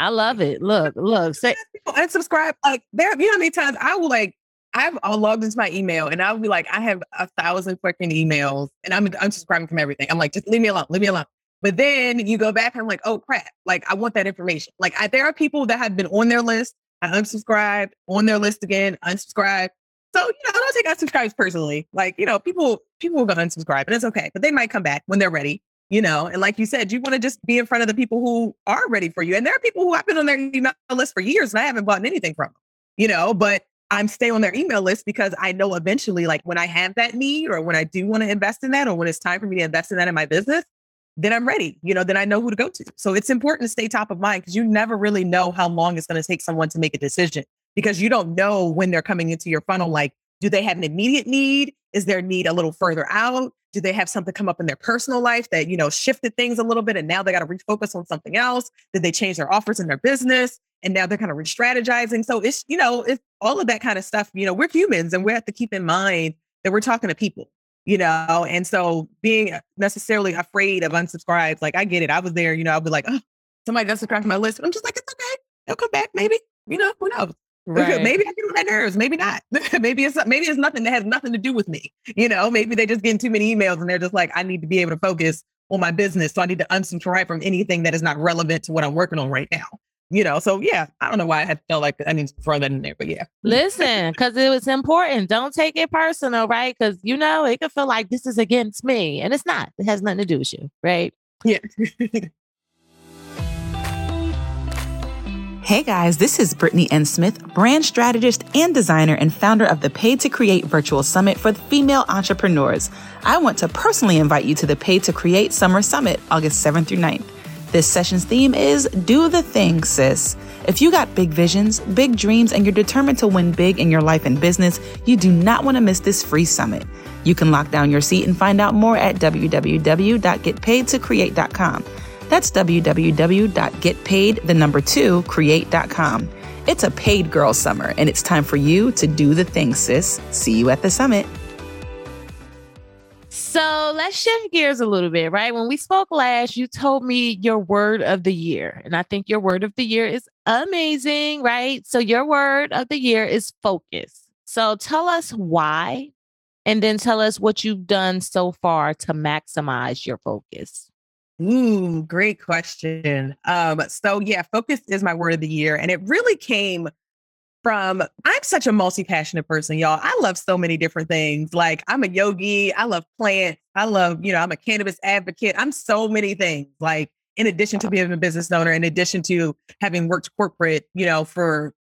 I love it. Look, look, say people unsubscribe. Like there, you know how many times I will like I've I'll logged into my email and I'll be like, I have a thousand fucking emails and I'm unsubscribing from everything. I'm like, just leave me alone, leave me alone. But then you go back and I'm like, oh crap, like I want that information. Like I, there are people that have been on their list, I unsubscribed, on their list again, unsubscribe. So you know, I don't take unsubscribes personally. Like you know, people people will go unsubscribe, and it's okay. But they might come back when they're ready you know and like you said you want to just be in front of the people who are ready for you and there are people who i've been on their email list for years and i haven't bought anything from them you know but i'm staying on their email list because i know eventually like when i have that need or when i do want to invest in that or when it's time for me to invest in that in my business then i'm ready you know then i know who to go to. So it's important to stay top of mind because you never really know how long it's going to take someone to make a decision because you don't know when they're coming into your funnel like do they have an immediate need? Is their need a little further out do they have something come up in their personal life that, you know, shifted things a little bit and now they got to refocus on something else? Did they change their offers in their business? And now they're kind of re-strategizing. So it's, you know, it's all of that kind of stuff. You know, we're humans and we have to keep in mind that we're talking to people, you know, and so being necessarily afraid of unsubscribes, like I get it. I was there, you know, I'll be like, oh, somebody doesn't subscribe to my list. I'm just like, it's okay. They'll come back, maybe. You know, who knows? Right. maybe I get on their nerves. Maybe not. maybe it's maybe it's nothing that has nothing to do with me. You know, maybe they're just getting too many emails and they're just like, I need to be able to focus on my business. So I need to unsubscribe from anything that is not relevant to what I'm working on right now. You know, so yeah, I don't know why I had felt like I need to throw that in there, but yeah. Listen, because it was important. Don't take it personal, right? Because you know, it could feel like this is against me. And it's not. It has nothing to do with you, right? Yeah. Hey guys, this is Brittany N. Smith, brand strategist and designer and founder of the Paid to Create Virtual Summit for female entrepreneurs. I want to personally invite you to the Paid to Create Summer Summit, August 7th through 9th. This session's theme is Do the Thing, Sis. If you got big visions, big dreams, and you're determined to win big in your life and business, you do not want to miss this free summit. You can lock down your seat and find out more at www.getpaidtocreate.com. That's www.getpaid, the number two, create.com. It's a paid girl summer, and it's time for you to do the thing, sis. See you at the summit. So let's shift gears a little bit, right? When we spoke last, you told me your word of the year. And I think your word of the year is amazing, right? So your word of the year is focus. So tell us why, and then tell us what you've done so far to maximize your focus. Ooh, great question. Um, so yeah, focus is my word of the year. And it really came from I'm such a multi-passionate person, y'all. I love so many different things. Like I'm a yogi, I love plants, I love, you know, I'm a cannabis advocate. I'm so many things. Like in addition to being a business owner, in addition to having worked corporate, you know, for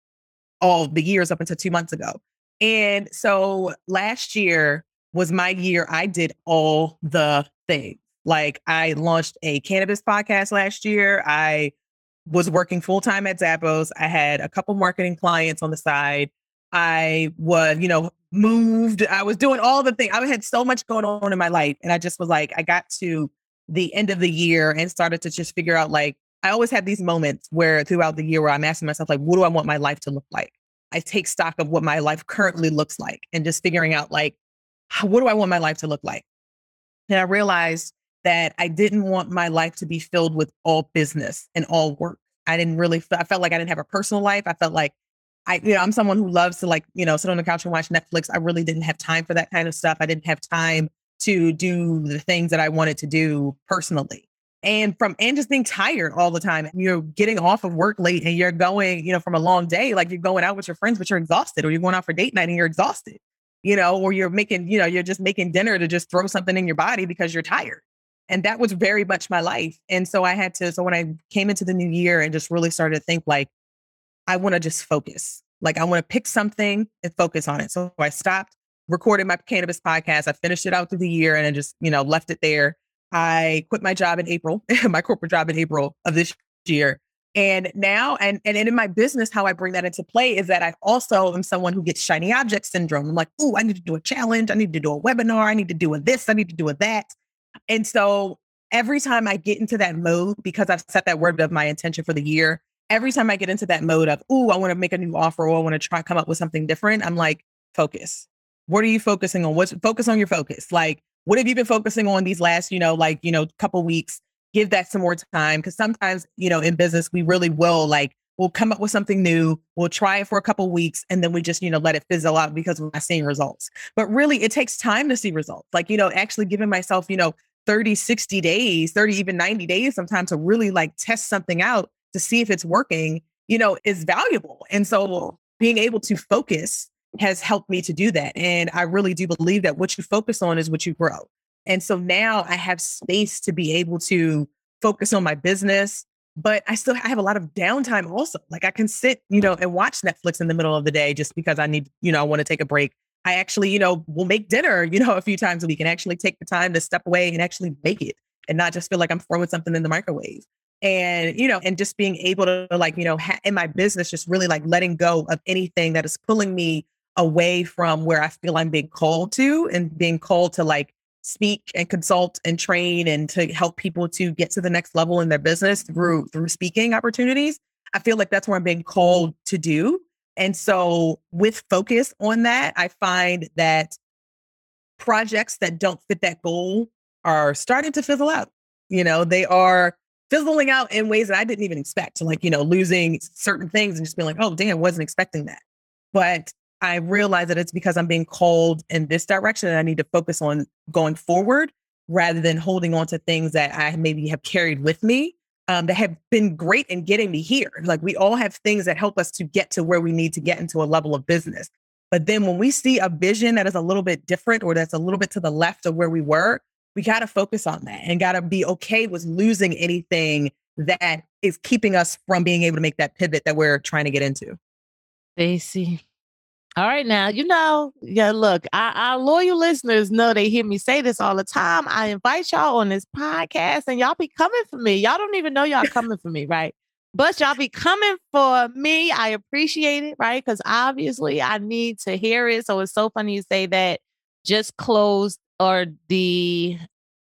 all the years up until two months ago. And so last year was my year I did all the things. Like I launched a cannabis podcast last year. I was working full time at Zappos. I had a couple marketing clients on the side. I was, you know, moved. I was doing all the things. I had so much going on in my life. And I just was like, I got to the end of the year and started to just figure out like, I always have these moments where throughout the year where I'm asking myself, like, what do I want my life to look like? I take stock of what my life currently looks like and just figuring out like, what do I want my life to look like? And I realized that I didn't want my life to be filled with all business and all work. I didn't really, I felt like I didn't have a personal life. I felt like I, you know, I'm someone who loves to like, you know, sit on the couch and watch Netflix. I really didn't have time for that kind of stuff. I didn't have time to do the things that I wanted to do personally. And from and just being tired all the time. You're getting off of work late and you're going, you know, from a long day, like you're going out with your friends, but you're exhausted, or you're going out for date night and you're exhausted, you know, or you're making, you know, you're just making dinner to just throw something in your body because you're tired. And that was very much my life. And so I had to, so when I came into the new year and just really started to think like, I want to just focus. Like I want to pick something and focus on it. So I stopped recording my cannabis podcast. I finished it out through the year and I just, you know, left it there. I quit my job in April, my corporate job in April of this year. And now, and, and in my business, how I bring that into play is that I also am someone who gets shiny object syndrome. I'm like, oh, I need to do a challenge. I need to do a webinar. I need to do a this. I need to do a that. And so every time I get into that mode, because I've set that word of my intention for the year, every time I get into that mode of, oh, I want to make a new offer or I want to try come up with something different, I'm like, focus. What are you focusing on? What's focus on your focus? Like, what have you been focusing on these last, you know, like, you know, couple weeks? Give that some more time. Cause sometimes, you know, in business, we really will like, we'll come up with something new. We'll try it for a couple weeks and then we just, you know, let it fizzle out because we're not seeing results. But really, it takes time to see results. Like, you know, actually giving myself, you know, 30, 60 days, 30, even 90 days sometimes to really like test something out to see if it's working, you know, is valuable. And so being able to focus has helped me to do that. And I really do believe that what you focus on is what you grow. And so now I have space to be able to focus on my business, but I still I have a lot of downtime also. Like I can sit, you know, and watch Netflix in the middle of the day just because I need, you know, I want to take a break. I actually, you know, will make dinner, you know, a few times a week and actually take the time to step away and actually make it and not just feel like I'm throwing something in the microwave. And you know and just being able to like you know ha- in my business just really like letting go of anything that is pulling me away from where i feel i'm being called to and being called to like speak and consult and train and to help people to get to the next level in their business through through speaking opportunities. I feel like that's what i'm being called to do and so with focus on that i find that projects that don't fit that goal are starting to fizzle out you know they are fizzling out in ways that I didn't even expect. Like, you know, losing certain things and just being like, oh, I wasn't expecting that. But I realize that it's because I'm being called in this direction and I need to focus on going forward rather than holding on to things that I maybe have carried with me um, that have been great in getting me here. Like we all have things that help us to get to where we need to get into a level of business. But then when we see a vision that is a little bit different or that's a little bit to the left of where we were, we got to focus on that and got to be okay with losing anything that is keeping us from being able to make that pivot that we're trying to get into. Stacy. All right, now, you know, yeah, look, our, our, loyal listeners know they hear me say this all the time. I invite y'all on this podcast and y'all be coming for me. Y'all don't even know y'all coming for me, right? But y'all be coming for me. I appreciate it, right? Because obviously I need to hear it. So it's so funny you say that just closed or the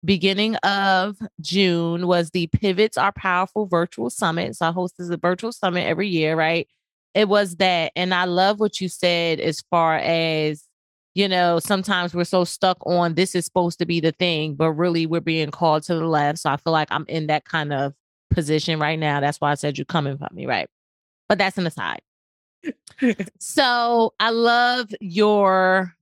beginning of June was the Pivots Are Powerful Virtual Summit. So I host this virtual summit every year, right? It was that. And I love what you said as far as, you know, sometimes we're so stuck on this is supposed to be the thing, but really we're being called to the left. So I feel like I'm in that kind of position right now. That's why I said you're coming for me, right? But that's an aside. so I love your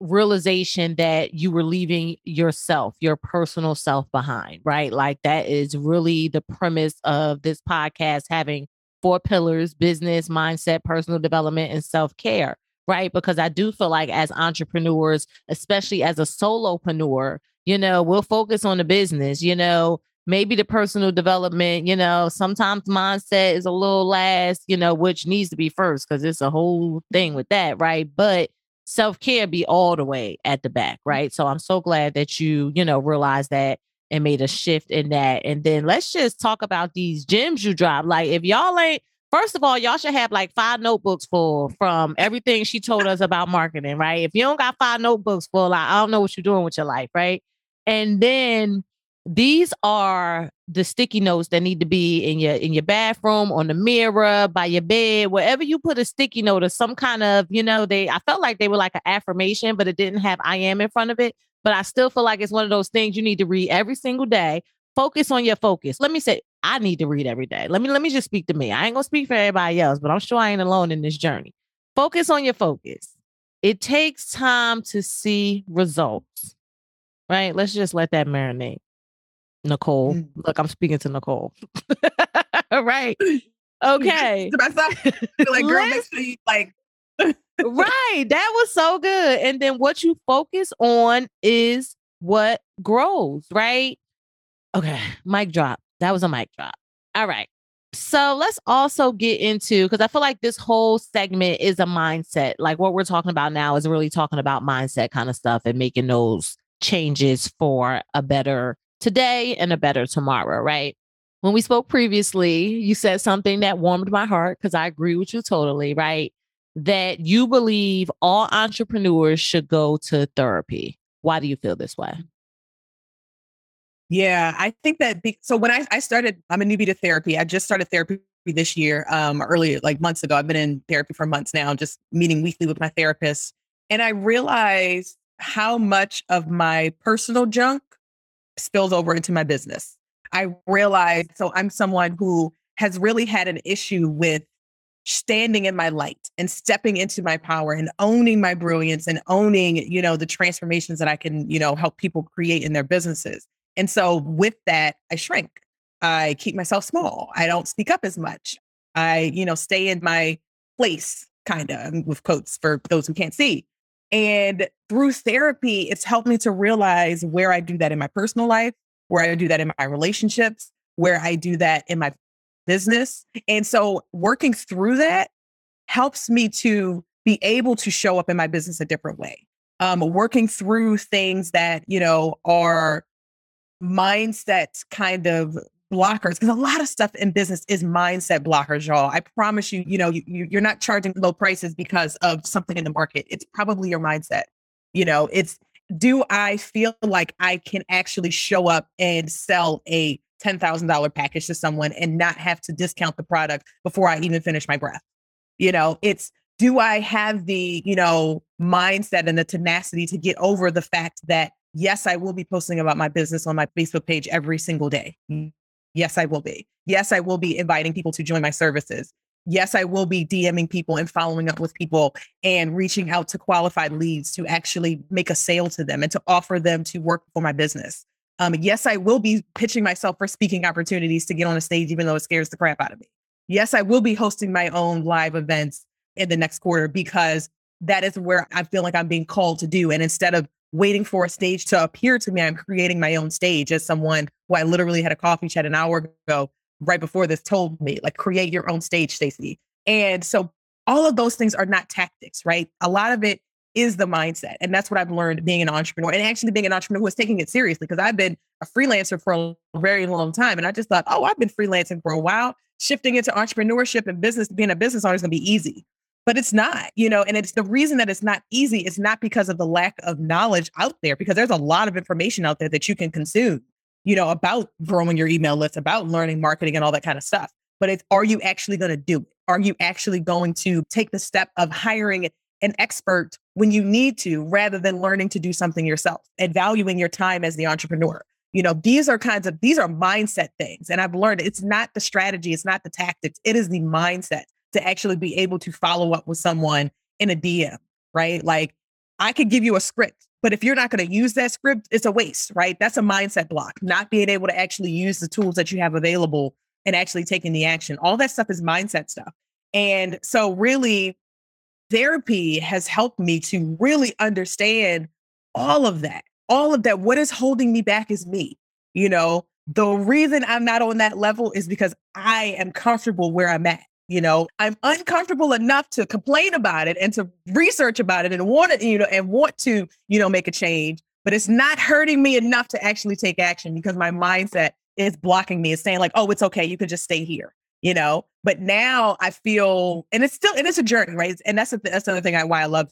realization that you were leaving yourself, your personal self behind, right? Like that is really the premise of this podcast having four pillars business, mindset, personal development, and self care, right? Because I do feel like as entrepreneurs, especially as a solopreneur, you know, we'll focus on the business, you know, maybe the personal development, you know, sometimes mindset is a little last, you know, which needs to be first because it's a whole thing with that, right? But self care be all the way at the back, right? So I'm so glad that you, you know, realize that and made a shift in that. And then let's just talk about these gems you drop. Like, if y'all ain't, first of all, y'all should have like five notebooks full from everything she told us about marketing, right? If you don't got five notebooks full, like, I don't know what you're doing with your life, right? And then these are the sticky notes that need to be in your in your bathroom, on the mirror, by your bed, wherever you put a sticky note or some kind of, you know, they I felt like they were like an affirmation, but it didn't have I am in front of it. But I still feel like it's one of those things you need to read every single day. Focus on your focus. Let me say, I need to read every day. Let me let me just speak to me. I ain't gonna speak for everybody else, but I'm sure I ain't alone in this journey. Focus on your focus. it takes time to see results, right? Let's just let that marinate. Nicole, mm. look, I'm speaking to Nicole. right. Okay. like, girl, make sure you like right. That was so good. And then what you focus on is what grows, right? Okay. Mic drop. That was a mic drop. All right. So let's also get into because I feel like this whole segment is a mindset. Like what we're talking about now is really talking about mindset kind of stuff and making those changes for a better today and a better tomorrow, right? When we spoke previously, you said something that warmed my heart because I agree with you totally, right? That you believe all entrepreneurs should go to therapy. Why do you feel this way? Yeah, I think that be- so when I, I started, I'm a newbie to therapy. I just started therapy this year, um, earlier, like months ago. I've been in therapy for months now, just meeting weekly with my therapist. And I realized how much of my personal junk spills over into my business. I realized so I'm someone who has really had an issue with standing in my light and stepping into my power and owning my brilliance and owning, you know, the transformations that I can, you know, help people create in their businesses. And so with that, I shrink. I keep myself small. I don't speak up as much. I, you know, stay in my place, kind of um, with quotes for those who can't see. And through therapy, it's helped me to realize where I do that in my personal life, where I do that in my relationships, where I do that in my business. And so working through that helps me to be able to show up in my business a different way. Um, working through things that, you know, are mindset kind of blockers because a lot of stuff in business is mindset blockers y'all i promise you you know you, you're not charging low prices because of something in the market it's probably your mindset you know it's do i feel like i can actually show up and sell a $10,000 package to someone and not have to discount the product before I even finish my breath. You know, it's do I have the, you know, mindset and the tenacity to get over the fact that yes, I will be posting about my business on my Facebook page every single day. Yes, I will be. Yes, I will be inviting people to join my services. Yes, I will be DMing people and following up with people and reaching out to qualified leads to actually make a sale to them and to offer them to work for my business. Um, yes, I will be pitching myself for speaking opportunities to get on a stage, even though it scares the crap out of me. Yes, I will be hosting my own live events in the next quarter because that is where I feel like I'm being called to do. And instead of waiting for a stage to appear to me, I'm creating my own stage as someone who I literally had a coffee chat an hour ago, right before this, told me, like, create your own stage, Stacey. And so all of those things are not tactics, right? A lot of it is the mindset. And that's what I've learned being an entrepreneur and actually being an entrepreneur who is taking it seriously because I've been a freelancer for a very long time. And I just thought, oh, I've been freelancing for a while. Shifting into entrepreneurship and business, being a business owner is going to be easy. But it's not, you know, and it's the reason that it's not easy is not because of the lack of knowledge out there, because there's a lot of information out there that you can consume, you know, about growing your email list, about learning marketing and all that kind of stuff. But it's are you actually going to do it? Are you actually going to take the step of hiring an expert when you need to rather than learning to do something yourself and valuing your time as the entrepreneur. You know, these are kinds of these are mindset things. And I've learned it's not the strategy, it's not the tactics, it is the mindset to actually be able to follow up with someone in a DM, right? Like I could give you a script, but if you're not going to use that script, it's a waste, right? That's a mindset block. Not being able to actually use the tools that you have available and actually taking the action. All that stuff is mindset stuff. And so really therapy has helped me to really understand all of that. All of that. What is holding me back is me. You know, the reason I'm not on that level is because I am comfortable where I'm at. You know, I'm uncomfortable enough to complain about it and to research about it and want it, you know, and want to, you know, make a change. But it's not hurting me enough to actually take action because my mindset is blocking me. It's saying, like, oh, it's okay. You can just stay here you know. But now I feel, and it's still, it is a journey, right? And that's a, that's another thing I, why I love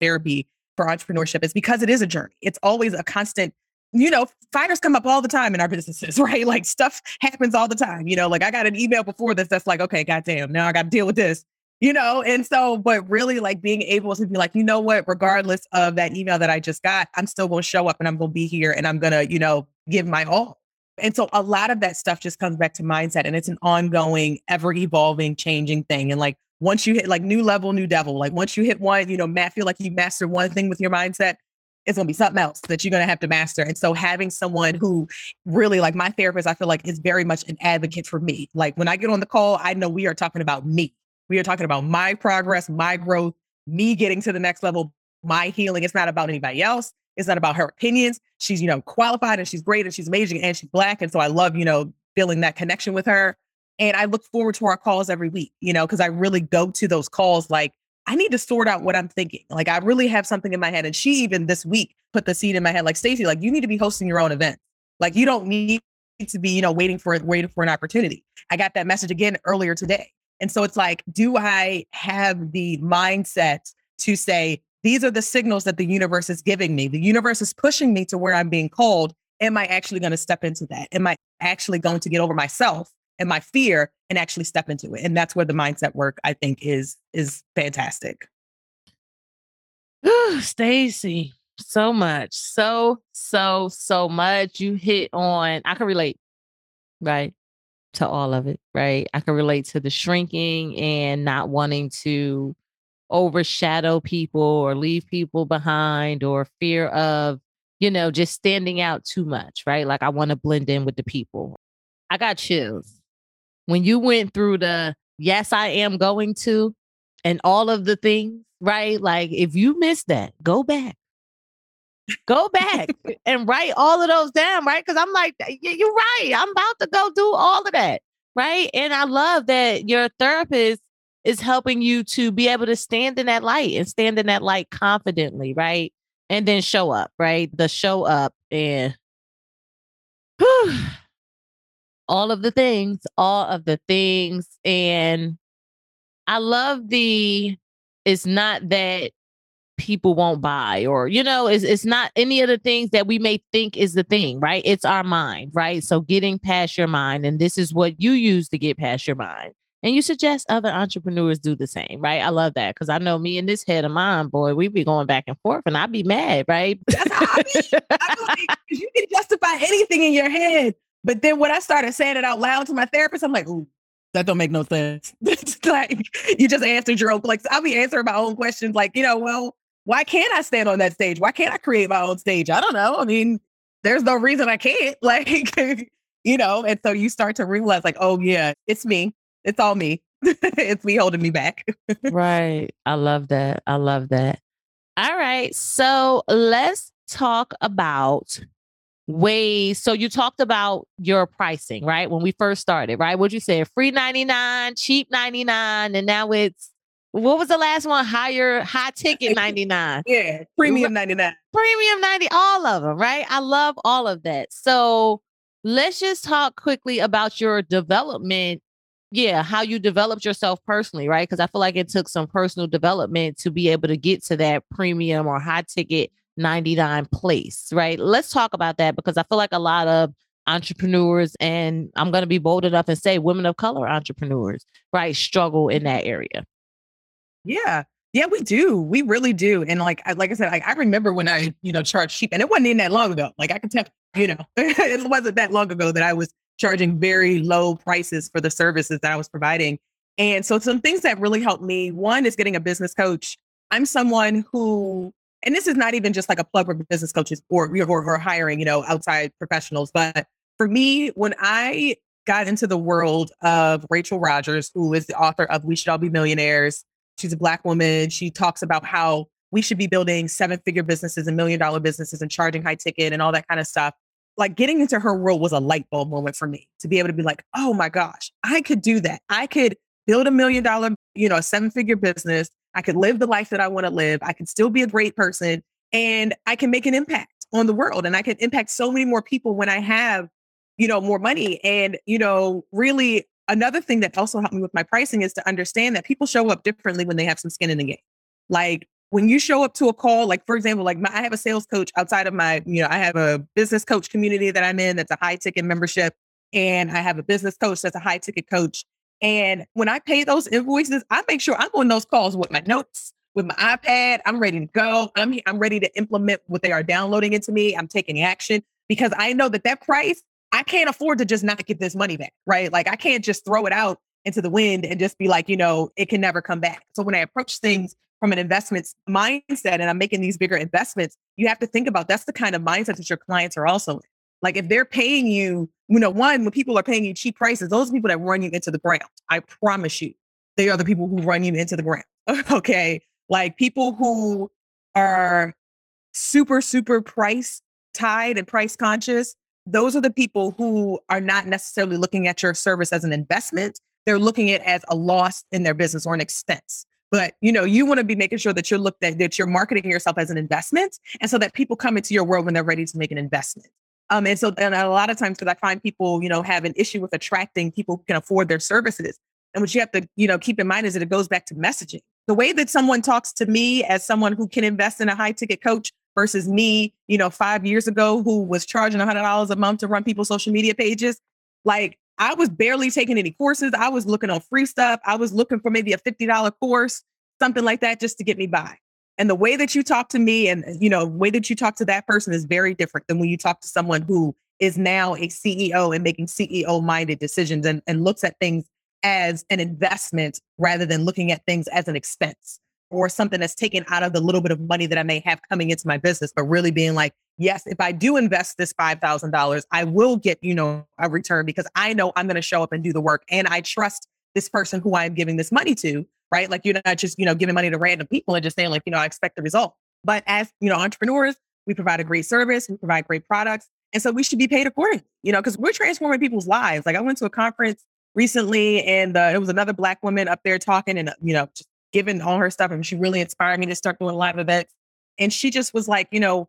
therapy for entrepreneurship is because it is a journey. It's always a constant. You know, fires come up all the time in our businesses, right? Like stuff happens all the time. You know, like I got an email before this that's like, okay, goddamn, now I got to deal with this you know and so but really like being able to be like you know what regardless of that email that i just got i'm still going to show up and i'm going to be here and i'm going to you know give my all and so a lot of that stuff just comes back to mindset and it's an ongoing, ever evolving, changing thing. And like once you hit like new level, new devil, like once you hit one, you know, Matt, feel like you mastered one thing with your mindset, it's gonna be something else that you're gonna have to master. And so having someone who really like my therapist, I feel like is very much an advocate for me. Like when I get on the call, I know we are talking about me. We are talking about my progress, my growth, me getting to the next level, my healing. It's not about anybody else. It's not about her opinions. She's, you know, qualified and she's great and she's amazing and she's black. And so I love, you know, feeling that connection with her. And I look forward to our calls every week, you know, because I really go to those calls like, I need to sort out what I'm thinking. Like I really have something in my head. And she even this week put the seed in my head, like Stacey, like you need to be hosting your own event. Like you don't need to be, you know, waiting for waiting for an opportunity. I got that message again earlier today. And so it's like, do I have the mindset to say, these are the signals that the universe is giving me. The universe is pushing me to where I'm being called. Am I actually going to step into that? Am I actually going to get over myself and my fear and actually step into it? And that's where the mindset work I think is is fantastic. Stacey, so much. So, so, so much. You hit on, I can relate, right? To all of it, right? I can relate to the shrinking and not wanting to overshadow people or leave people behind or fear of, you know, just standing out too much, right? Like I want to blend in with the people. I got chills. When you went through the yes, I am going to and all of the things, right? Like if you missed that, go back. Go back and write all of those down, right? Because I'm like, you're right. I'm about to go do all of that, right? And I love that your therapist is helping you to be able to stand in that light and stand in that light confidently, right? And then show up, right? The show up and whew, all of the things, all of the things. And I love the, it's not that people won't buy or you know it's, it's not any of the things that we may think is the thing right it's our mind right so getting past your mind and this is what you use to get past your mind and you suggest other entrepreneurs do the same, right? I love that because I know me and this head of mine, boy, we be going back and forth, and I'd be mad, right? I. I you can justify anything in your head, but then when I started saying it out loud to my therapist, I'm like, ooh, that don't make no sense. like you just answered your own. Like I'll be answering my own questions, like you know, well, why can't I stand on that stage? Why can't I create my own stage? I don't know. I mean, there's no reason I can't. Like, you know, and so you start to realize, like, oh yeah, it's me. It's all me. it's me holding me back. right. I love that. I love that. All right. So let's talk about ways. So you talked about your pricing, right? When we first started, right? What you say? Free 99, cheap 99, and now it's what was the last one? Higher, high ticket 99. yeah, premium 99. Premium 90, all of them, right? I love all of that. So let's just talk quickly about your development yeah, how you developed yourself personally, right? Because I feel like it took some personal development to be able to get to that premium or high ticket 99 place, right? Let's talk about that because I feel like a lot of entrepreneurs, and I'm going to be bold enough and say women of color entrepreneurs, right, struggle in that area. Yeah. Yeah, we do. We really do. And like, I, like I said, like, I remember when I, you know, charged cheap and it wasn't even that long ago. Like I can tell, you know, it wasn't that long ago that I was charging very low prices for the services that I was providing. And so some things that really helped me, one is getting a business coach. I'm someone who, and this is not even just like a plug for business coaches or, or, or hiring, you know, outside professionals, but for me, when I got into the world of Rachel Rodgers, who is the author of We Should All Be Millionaires, she's a black woman. She talks about how we should be building seven figure businesses and million dollar businesses and charging high ticket and all that kind of stuff like getting into her world was a light bulb moment for me to be able to be like, oh my gosh, I could do that. I could build a million dollar, you know, a seven figure business. I could live the life that I want to live. I could still be a great person and I can make an impact on the world and I can impact so many more people when I have, you know, more money. And, you know, really another thing that also helped me with my pricing is to understand that people show up differently when they have some skin in the game. Like when you show up to a call, like for example, like my, I have a sales coach outside of my, you know, I have a business coach community that I'm in that's a high ticket membership, and I have a business coach that's a high ticket coach. And when I pay those invoices, I make sure I'm on those calls with my notes, with my iPad. I'm ready to go. I'm I'm ready to implement what they are downloading into me. I'm taking action because I know that that price I can't afford to just not get this money back, right? Like I can't just throw it out into the wind and just be like, you know, it can never come back. So when I approach things from an investments mindset and I'm making these bigger investments, you have to think about that's the kind of mindset that your clients are also in. Like if they're paying you, you know, one, when people are paying you cheap prices, those people that run you into the ground. I promise you, they are the people who run you into the ground. okay. Like people who are super, super price tied and price conscious, those are the people who are not necessarily looking at your service as an investment. They're looking at it as a loss in their business or an expense. But you know, you want to be making sure that you're looked at that you're marketing yourself as an investment, and so that people come into your world when they're ready to make an investment. Um, and so, and a lot of times, because I find people, you know, have an issue with attracting people who can afford their services. And what you have to, you know, keep in mind is that it goes back to messaging. The way that someone talks to me as someone who can invest in a high ticket coach versus me, you know, five years ago who was charging $100 a month to run people's social media pages. Like I was barely taking any courses. I was looking on free stuff. I was looking for maybe a $50 course, something like that, just to get me by. And the way that you talk to me and, you know, the way that you talk to that person is very different than when you talk to someone who is now a CEO and making CEO minded decisions and, and looks at things as an investment rather than looking at things as an expense or something that's taken out of the little bit of money that I may have coming into my business, but really being like, yes, if I do invest this $5,000, I will get, you know, a return because I know I'm going to show up and do the work. And I trust this person who I'm giving this money to, right? Like you're not just, you know, giving money to random people and just saying like, you know, I expect the result. But as, you know, entrepreneurs, we provide a great service, we provide great products. And so we should be paid accordingly, you know, because we're transforming people's lives. Like I went to a conference recently and uh, it was another black woman up there talking and, you know, just giving all her stuff. And she really inspired me to start doing live events. And she just was like, you know,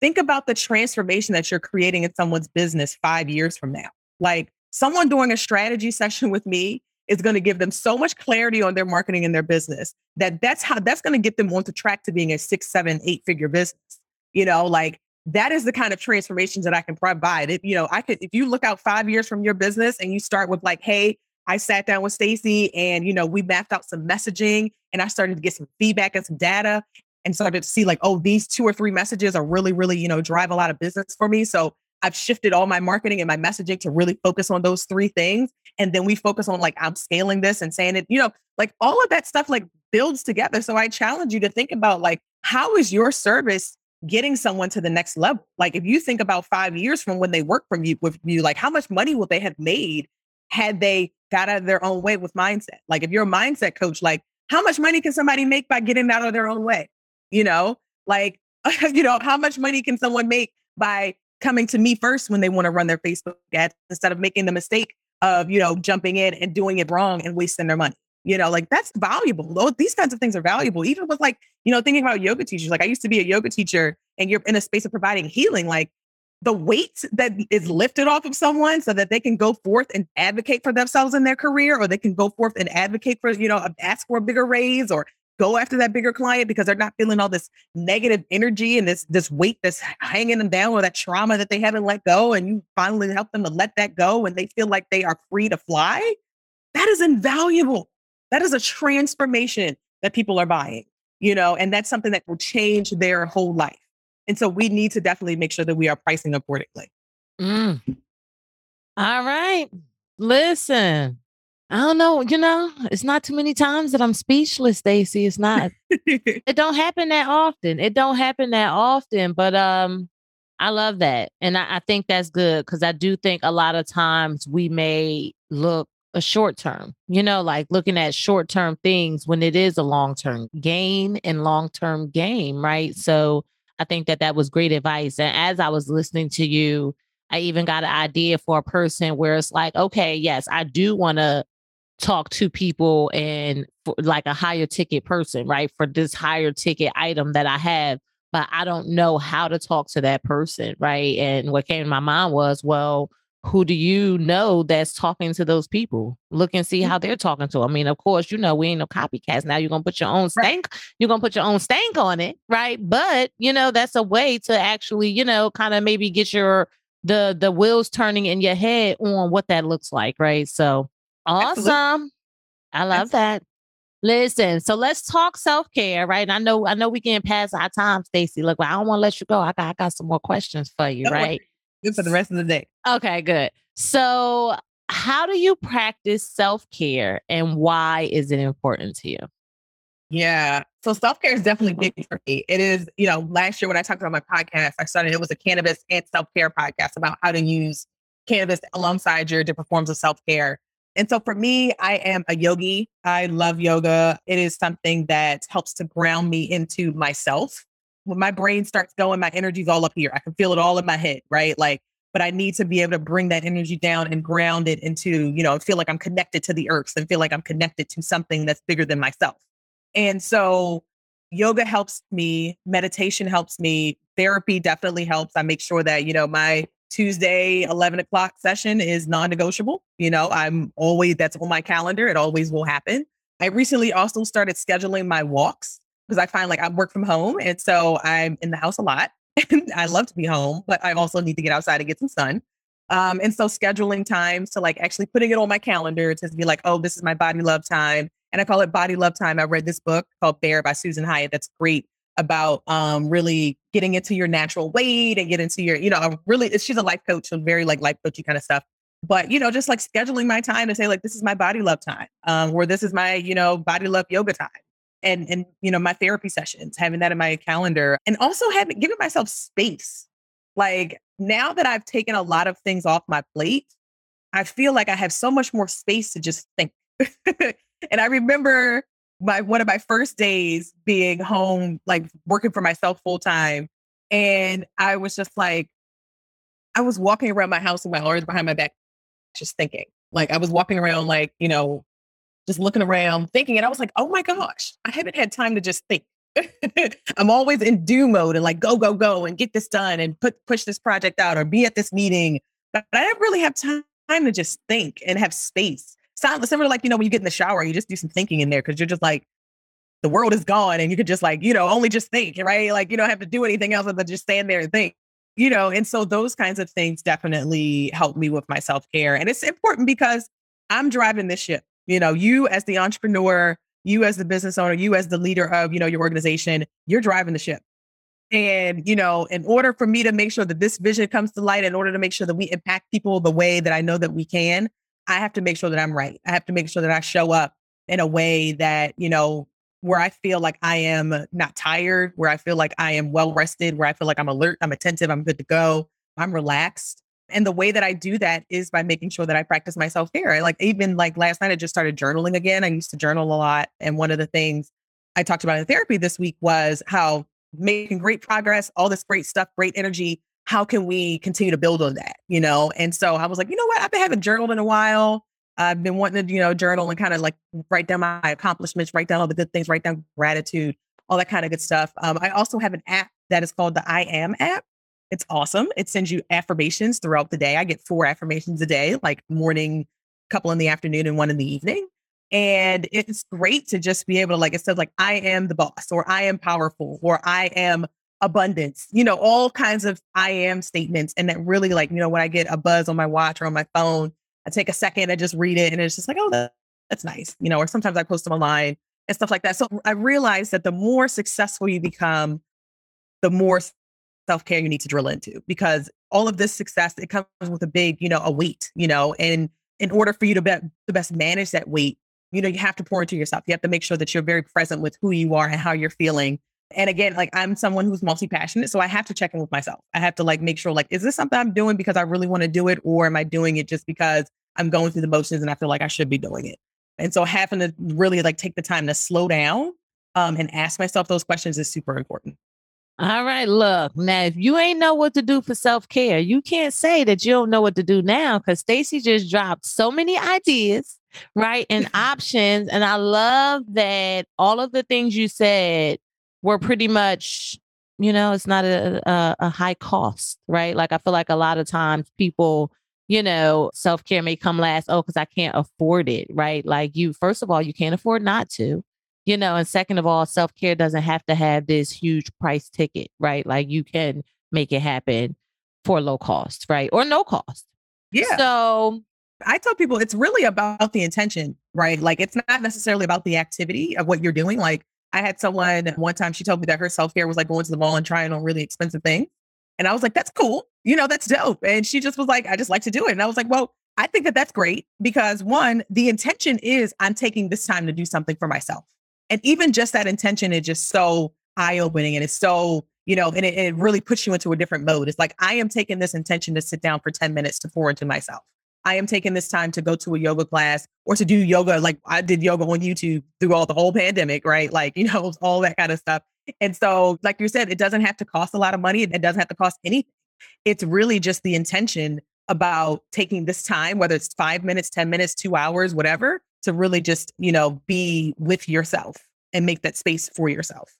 think about the transformation that you're creating in someone's business five years from now. Like someone doing a strategy session with me is going to give them so much clarity on their marketing and their business that that's how that's going to get them on the track to being a six, seven, eight figure business. You know, like that is the kind of transformations that I can provide. If you know, I could if you look out five years from your business and you start with like, hey, I sat down with Stacy and, you know, we mapped out some messaging and I started to get some feedback and some data and started to see like, oh, these two or three messages are really, really, you know, drive a lot of business for me. So I've shifted all my marketing and my messaging to really focus on those three things. And then we focus on like, I'm scaling this and saying it, you know, like all of that stuff like builds together. So I challenge you to think about like, how is your service getting someone to the next level? Like if you think about five years from when they work from you with you, like how much money would they have made had they got out of their own way with mindset. Like if you're a mindset coach, like how much money can somebody make by getting out of their own way? You know, like, you know, how much money can someone make by coming to me first when they want to run their Facebook ads instead of making the mistake of, you know, jumping in and doing it wrong and wasting their money? You know, like that's valuable. These kinds of things are valuable. Even with like, you know, thinking about yoga teachers, like I used to be a yoga teacher and you're in a space of providing healing. Like the weight that is lifted off of someone so that they can go forth and advocate for themselves in their career or they can go forth and advocate for you know ask for a bigger raise or go after that bigger client because they're not feeling all this negative energy and this this weight that's hanging them down or that trauma that they haven't let go and you finally help them to let that go and they feel like they are free to fly that is invaluable that is a transformation that people are buying you know and that's something that will change their whole life and so we need to definitely make sure that we are pricing accordingly. Mm. All right. Listen, I don't know, you know, it's not too many times that I'm speechless, Stacy. It's not. it don't happen that often. It don't happen that often, but um I love that. And I, I think that's good because I do think a lot of times we may look a short term, you know, like looking at short term things when it is a long term gain and long term game, right? So I think that that was great advice. And as I was listening to you, I even got an idea for a person where it's like, okay, yes, I do want to talk to people and for, like a higher ticket person, right? For this higher ticket item that I have, but I don't know how to talk to that person, right? And what came to my mind was, well, who do you know that's talking to those people? Look and see mm. how they're talking to. Them. I mean, of course, you know, we ain't no copycats. Now you're gonna put your own stank, right. you're gonna put your own stank on it, right? But you know, that's a way to actually, you know, kind of maybe get your the the wheels turning in your head on what that looks like, right? So awesome. Absolutely. I love that. Listen, so let's talk self-care, right? And I know, I know we getting past our time, Stacy. Look, I don't want to let you go. I got I got some more questions for you, right? Good for the rest of the day. Okay, good. So how do you practice self care and why is it important to you? Yeah. So self care is definitely mm-hmm. big for me. It is, you know, last year when I talked about my podcast, I started, it was a cannabis and self care podcast about how to use cannabis alongside your different forms of self care. And so for me, I am a yogi. I love yoga. It is something that helps to ground me into myself. When my brain starts going, my energy's all up here. I can feel it all in my head, right? Like, but I need to be able to bring that energy down and ground it into, you know, feel like I'm connected to the earth and feel like I'm connected to something that's bigger than myself. And so yoga helps me, meditation helps me, therapy definitely helps. I make sure that, you know, my Tuesday, 11 o'clock session is non negotiable. You know, I'm always, that's on my calendar. It always will happen. I recently also started scheduling my walks because I find like I work from home. And so I'm in the house a lot. And I love to be home, but I also need to get outside and get some sun. Um, and so scheduling times to like actually putting it on my calendar to be like, oh, this is my body love time. And I call it body love time. I read this book called Bare by Susan Hyatt. That's great about um, really getting into your natural weight and get into your, you know, really, she's a life coach, so very like life coachy kind of stuff. But, you know, just like scheduling my time to say, like, this is my body love time, um, or this is my, you know, body love yoga time. And, and, you know, my therapy sessions, having that in my calendar and also having, giving myself space. Like now that I've taken a lot of things off my plate, I feel like I have so much more space to just think. and I remember my one of my first days being home, like working for myself full time. And I was just like, I was walking around my house with my arms behind my back, just thinking. Like I was walking around, like, you know, just looking around, thinking. And I was like, oh my gosh, I haven't had time to just think. I'm always in do mode and like go, go, go and get this done and put push this project out or be at this meeting. But I didn't really have time to just think and have space sounds similar like, you know, when you get in the shower, you just do some thinking in there because you're just like, the world is gone and you could just like, you know, only just think, right? Like you don't have to do anything else than just stand there and think, you know? And so those kinds of things definitely help me with my self care. And it's important because I'm driving this ship. You know, you as the entrepreneur, you as the business owner, you as the leader of, you know, your organization, you're driving the ship. And, you know, in order for me to make sure that this vision comes to light, in order to make sure that we impact people the way that I know that we can, I have to make sure that I'm right. I have to make sure that I show up in a way that, you know, where I feel like I am not tired, where I feel like I am well rested, where I feel like I'm alert, I'm attentive, I'm good to go, I'm relaxed. And the way that I do that is by making sure that I practice my self care. Like even like last night, I just started journaling again. I used to journal a lot. And one of the things I talked about in therapy this week was how making great progress, all this great stuff, great energy, how can we continue to build on that? You know? And so I was like, you know what? I've been having journaled in a while. I've been wanting to, you know, journal and kind of like write down my accomplishments, write down all the good things, write down gratitude, all that kind of good stuff. Um, I also have an app that is called the I Am app. It's awesome. It sends you affirmations throughout the day. I get four affirmations a day, like morning, couple in the afternoon, and one in the evening. And it's great to just be able to, like it says, like, I am the boss, or I am powerful, or I am abundance, you know, all kinds of I am statements. And that really, like, you know, when I get a buzz on my watch or on my phone, I take a second, I just read it, and it's just like, oh, that's nice, you know, or sometimes I post them online and stuff like that. So I realized that the more successful you become, the more self care you need to drill into because all of this success, it comes with a big, you know, a weight, you know, and in order for you to, be, to best manage that weight, you know, you have to pour into yourself. You have to make sure that you're very present with who you are and how you're feeling and again, like I'm someone who's multi passionate. So I have to check in with myself. I have to like make sure, like, is this something I'm doing because I really want to do it? Or am I doing it just because I'm going through the motions and I feel like I should be doing it? And so having to really like take the time to slow down um, and ask myself those questions is super important. All right, look, now if you ain't know what to do for self-care, you can't say that you don't know what to do now because Stacy just dropped so many ideas, right? And options. And I love that all of the things you said were pretty much you know it's not a, a, a high cost right? Like i feel like a lot of times people you know self-care may come last oh because i can't afford it right? Like you first of all you can't afford not to you know and second of all self-care doesn't have to have this huge price ticket right? Like you can make it happen for low cost right? Or no cost. Yeah. So I tell people it's really about the intention, right? Like it's not necessarily about the activity of what you're doing. Like I had someone one time, she told me that her self care was like going to the mall and trying on really expensive things. And I was like, that's cool. You know, that's dope. And she just was like, I just like to do it. And I was like, well, I think that that's great because one, the intention is I'm taking this time to do something for myself. And even just that intention is just so eye opening and it's so, you know, and it, it, really puts you into a different mode. It's like, I am taking this intention to sit down for 10 minutes to pour into myself. I am taking this time to go to a yoga class or to do yoga. Like I did yoga on YouTube through all the whole pandemic, right? Like, you know, all that kind of stuff. And so, like you said, it doesn't have to cost a lot of money. It doesn't have to cost anything. It's really just the intention about taking this time, whether it's five minutes, 10 minutes, two hours, whatever, to really just, you know, be with yourself and make that space for yourself.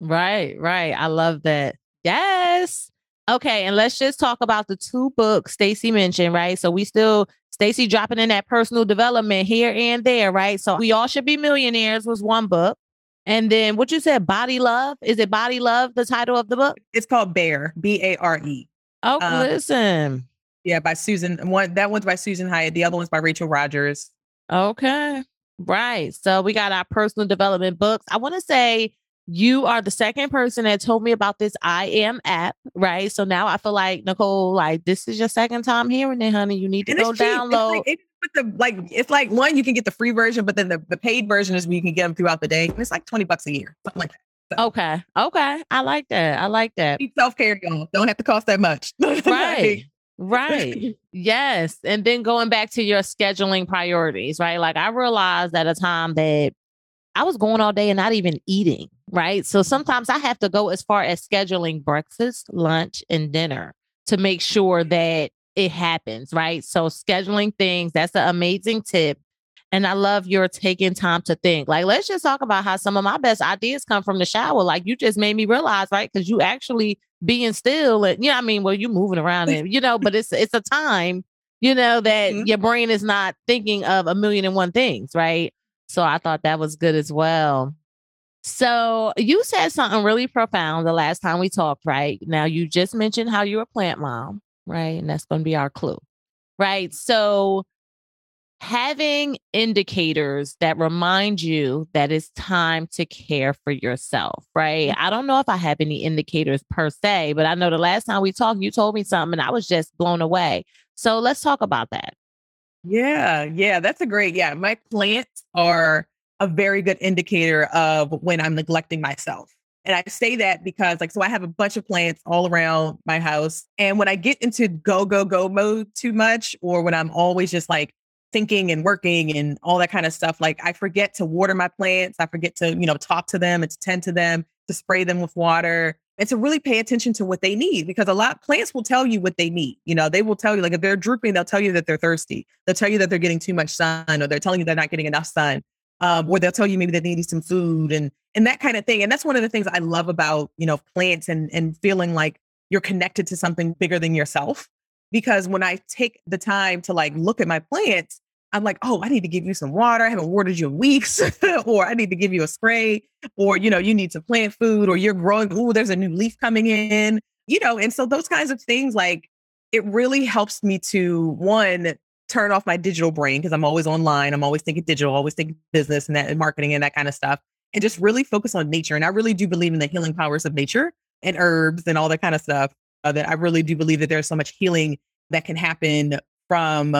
Right, right. I love that. Yes. Okay, and let's just talk about the two books Stacy mentioned, right? So we still Stacy dropping in that personal development here and there, right? So we all should be millionaires was one book. And then what you said, Body Love? Is it Body Love, the title of the book? It's called Bare, B A R E. Oh, um, listen. Yeah, by Susan. One that one's by Susan Hyatt. The other one's by Rachel Rodgers. Okay. Right. So we got our personal development books. I want to say you are the second person that told me about this I am app, right? So now I feel like Nicole, like this is your second time hearing it, honey. You need to and go download. It's like, the like it's like one, you can get the free version, but then the, the paid version is where you can get them throughout the day. And it's like 20 bucks a year, something like that. So. Okay. Okay. I like that. I like that. Self care, y'all. Don't have to cost that much. right. Right. yes. And then going back to your scheduling priorities, right? Like I realized at a time that I was going all day and not even eating, right? So sometimes I have to go as far as scheduling breakfast, lunch, and dinner to make sure that it happens, right? So scheduling things, that's an amazing tip. And I love your taking time to think. Like, let's just talk about how some of my best ideas come from the shower. Like, you just made me realize, right? Because you actually being still, and you know, I mean, well, you moving around, and you know, but it's it's a time, you know, that mm-hmm. your brain is not thinking of a million and one things, right? So I thought that was good as well. So you said something really profound the last time we talked, right? Now you just mentioned how you're a plant mom, right? And that's going to be our clue, right? So having indicators that remind you that it's time to care for yourself, right? Mm. I don't know if I have any indicators per se, but I know the last time we talked, you told me something and I was just blown away. So let's talk about that. Yeah, yeah, that's a great. Yeah, my plants are a very good indicator of when I'm neglecting myself. And I say that because, like, so I have a bunch of plants all around my house. And when I get into go, go, go mode too much, or when I'm always just like thinking and working and all that kind of stuff. Like I forget to water my plants. I forget to, you know, talk to them and to tend to them, to spray them with water and to really pay attention to what they need because a lot plants will tell you what they need. You know, they will tell you like if they're drooping, they'll tell you that they're thirsty. They'll tell you that they're getting too much sun or they're telling you they're not getting enough sun. Um, or they'll tell you maybe they need some food and and that kind of thing. And that's one of the things I love about, you know, plants and and feeling like you're connected to something bigger than yourself because when I take the time to like look at my plants, I'm like, oh, I need to give you some water. I haven't watered you in weeks, or I need to give you a spray, or you know, you need to plant food, or you're growing. Oh, there's a new leaf coming in, you know. And so those kinds of things, like, it really helps me to one turn off my digital brain because I'm always online. I'm always thinking digital, always thinking business and that and marketing and that kind of stuff, and just really focus on nature. And I really do believe in the healing powers of nature and herbs and all that kind of stuff. Uh, that I really do believe that there's so much healing that can happen from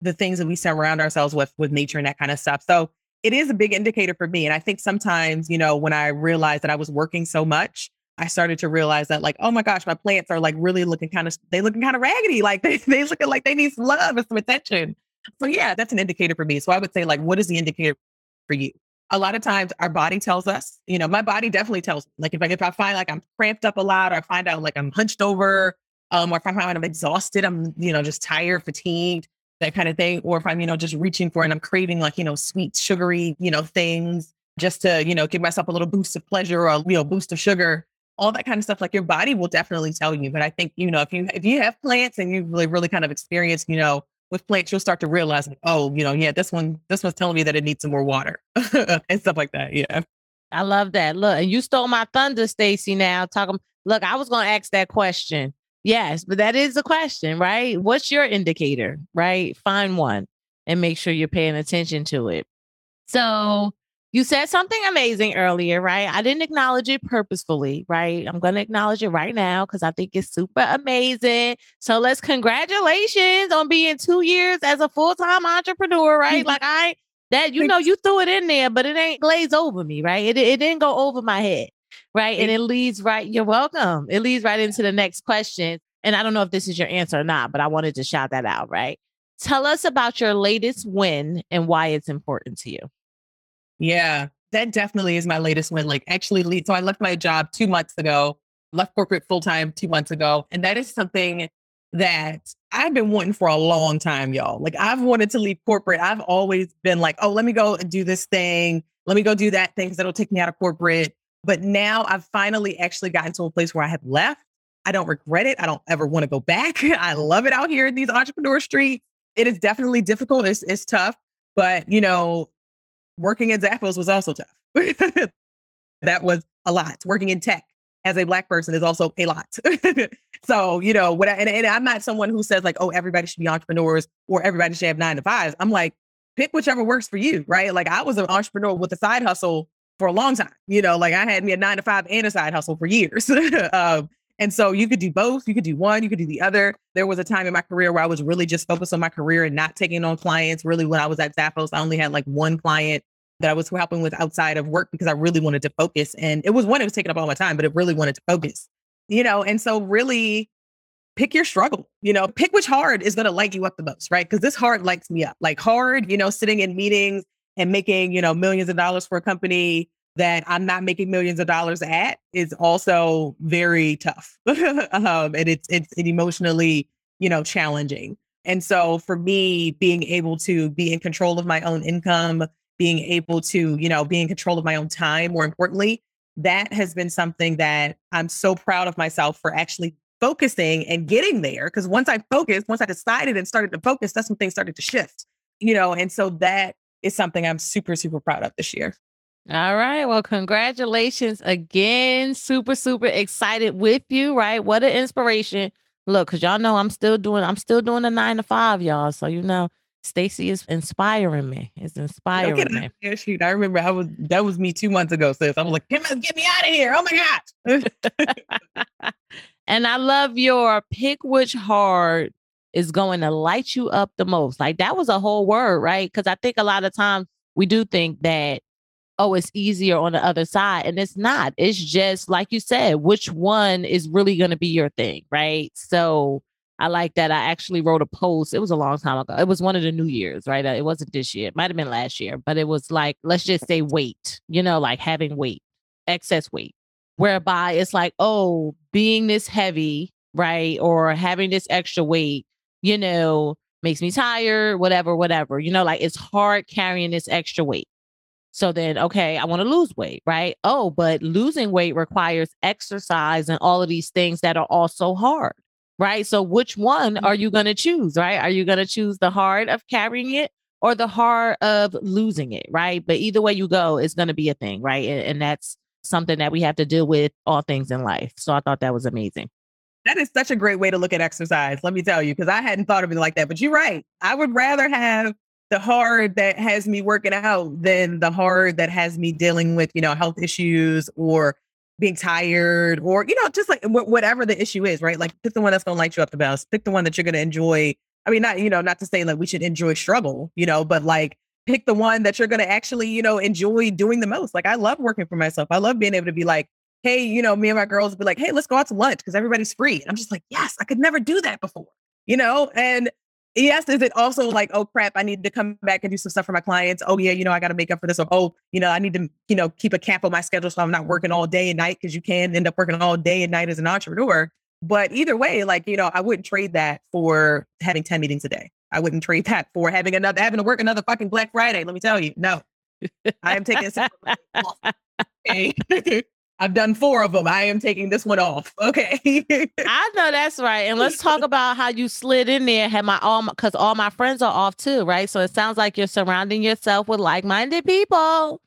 the things that we surround ourselves with with nature and that kind of stuff. So it is a big indicator for me. And I think sometimes, you know, when I realized that I was working so much, I started to realize that like, oh my gosh, my plants are like really looking kind of they looking kind of raggedy. Like they they looking like they need some love and some attention. So yeah, that's an indicator for me. So I would say like, what is the indicator for you? A lot of times our body tells us, you know, my body definitely tells me. Like if I if I find like I'm cramped up a lot or I find out like I'm hunched over, um, or if I find out I'm exhausted, I'm, you know, just tired, fatigued, that kind of thing. Or if I'm, you know, just reaching for and I'm craving like, you know, sweet, sugary, you know, things just to, you know, give myself a little boost of pleasure or, a you know, boost of sugar, all that kind of stuff. Like your body will definitely tell you. But I think, you know, if you, if you have plants and you really, really kind of experience, you know, with plants, you'll start to realize, like, oh, you know, yeah, this one, this one's telling me that it needs some more water and stuff like that. Yeah. I love that. Look, and you stole my thunder, Stacy. Now talking. Look, I was to ask that question. Yes, but that is a question, right? What's your indicator, right? Find one and make sure you're paying attention to it. So, you said something amazing earlier, right? I didn't acknowledge it purposefully, right? I'm going to acknowledge it right now because I think it's super amazing. So let's congratulations on being two years as a full time entrepreneur, right? Mm-hmm. like I that you know you threw it in there, but it ain't glazed over me, right? It it didn't go over my head, right? And it leads right. You're welcome. It leads right into the next question. And I don't know if this is your answer or not, but I wanted to shout that out, right? Tell us about your latest win and why it's important to you. Yeah, that definitely is my latest win. Like, actually, lead so I left my job two months ago, left corporate full time two months ago. And that is something that I've been wanting for a long time, y'all. Like, I've wanted to leave corporate. I've always been like, oh, let me go and do this thing. Let me go do that thing because that'll take me out of corporate. But now I've finally actually gotten to a place where I have left. I don't regret it. I don't ever want to go back. I love it out here in these entrepreneur streets. It is definitely difficult. It's, it's tough. But, you know, working at Zappos was also tough. that was a lot. Working in tech as a black person is also a lot. so, you know, what I, and, and I'm not someone who says like, oh, everybody should be entrepreneurs or everybody should have nine to fives. I'm like, pick whichever works for you, right? Like I was an entrepreneur with a side hustle for a long time. You know, like I had me a nine to five and a side hustle for years. um, and so you could do both. You could do one, you could do the other. There was a time in my career where I was really just focused on my career and not taking on clients. Really, when I was at Zappos, I only had like one client that I was helping with outside of work because I really wanted to focus. And it was one, it was taking up all my time, but it really wanted to focus, you know? And so really pick your struggle, you know, pick which hard is going to light you up the most, right? Because this hard lights me up. Like hard, you know, sitting in meetings and making, you know, millions of dollars for a company that I'm not making millions of dollars at is also very tough. um, and it's, it's emotionally, you know, challenging. And so for me, being able to be in control of my own income, being able to, you know, be in control of my own time, more importantly, that has been something that I'm so proud of myself for actually focusing and getting there. Because once I focused, once I decided and started to focus, that's when things started to shift, you know, and so that is something I'm super, super proud of this year. All right. Well, congratulations again. Super, super excited with you, right? What an inspiration. Look, because y'all know I'm still doing, I'm still doing the nine to five, y'all. So, you know, Stacy is inspiring me. It's inspiring okay, me. Yeah, shoot. I remember I was that was me two months ago, sis. I was like, get me out of here. Oh my gosh. and I love your pick which hard is going to light you up the most. Like that was a whole word, right? Because I think a lot of times we do think that, oh, it's easier on the other side. And it's not. It's just like you said, which one is really going to be your thing, right? So I like that. I actually wrote a post. It was a long time ago. It was one of the New Year's, right? Uh, it wasn't this year. It might have been last year, but it was like, let's just say weight, you know, like having weight, excess weight, whereby it's like, oh, being this heavy, right? Or having this extra weight, you know, makes me tired, whatever, whatever. You know, like it's hard carrying this extra weight. So then, okay, I want to lose weight, right? Oh, but losing weight requires exercise and all of these things that are also hard right? So which one are you mm-hmm. going to choose, right? Are you going to choose the hard of carrying it or the hard of losing it, right? But either way you go, it's going to be a thing, right? And, and that's something that we have to deal with all things in life. So I thought that was amazing. That is such a great way to look at exercise, let me tell you, because I hadn't thought of it like that. But you're right. I would rather have the hard that has me working out than the hard that has me dealing with, you know, health issues or being tired or you know just like whatever the issue is right like pick the one that's going to light you up the best pick the one that you're going to enjoy i mean not you know not to say like we should enjoy struggle you know but like pick the one that you're going to actually you know enjoy doing the most like i love working for myself i love being able to be like hey you know me and my girls be like hey let's go out to lunch because everybody's free i'm just like yes i could never do that before you know and yes, is it also like, oh crap, I need to come back and do some stuff for my clients? Oh yeah, you know, I got to make up for this. Or oh, you know, I need to, you know, keep a cap on my schedule so I'm not working all day and night because you can end up working all day and night as an entrepreneur. But either way, like, you know, I wouldn't trade that for having 10 meetings a day. I wouldn't trade that for having another having to work another fucking Black Friday. Let me tell you. No. I am taking a. I've done four of them. I am taking this one off. Okay. I know that's right. And let's talk about how you slid in there. Had my all because all my friends are off too, right? So it sounds like you're surrounding yourself with like-minded people.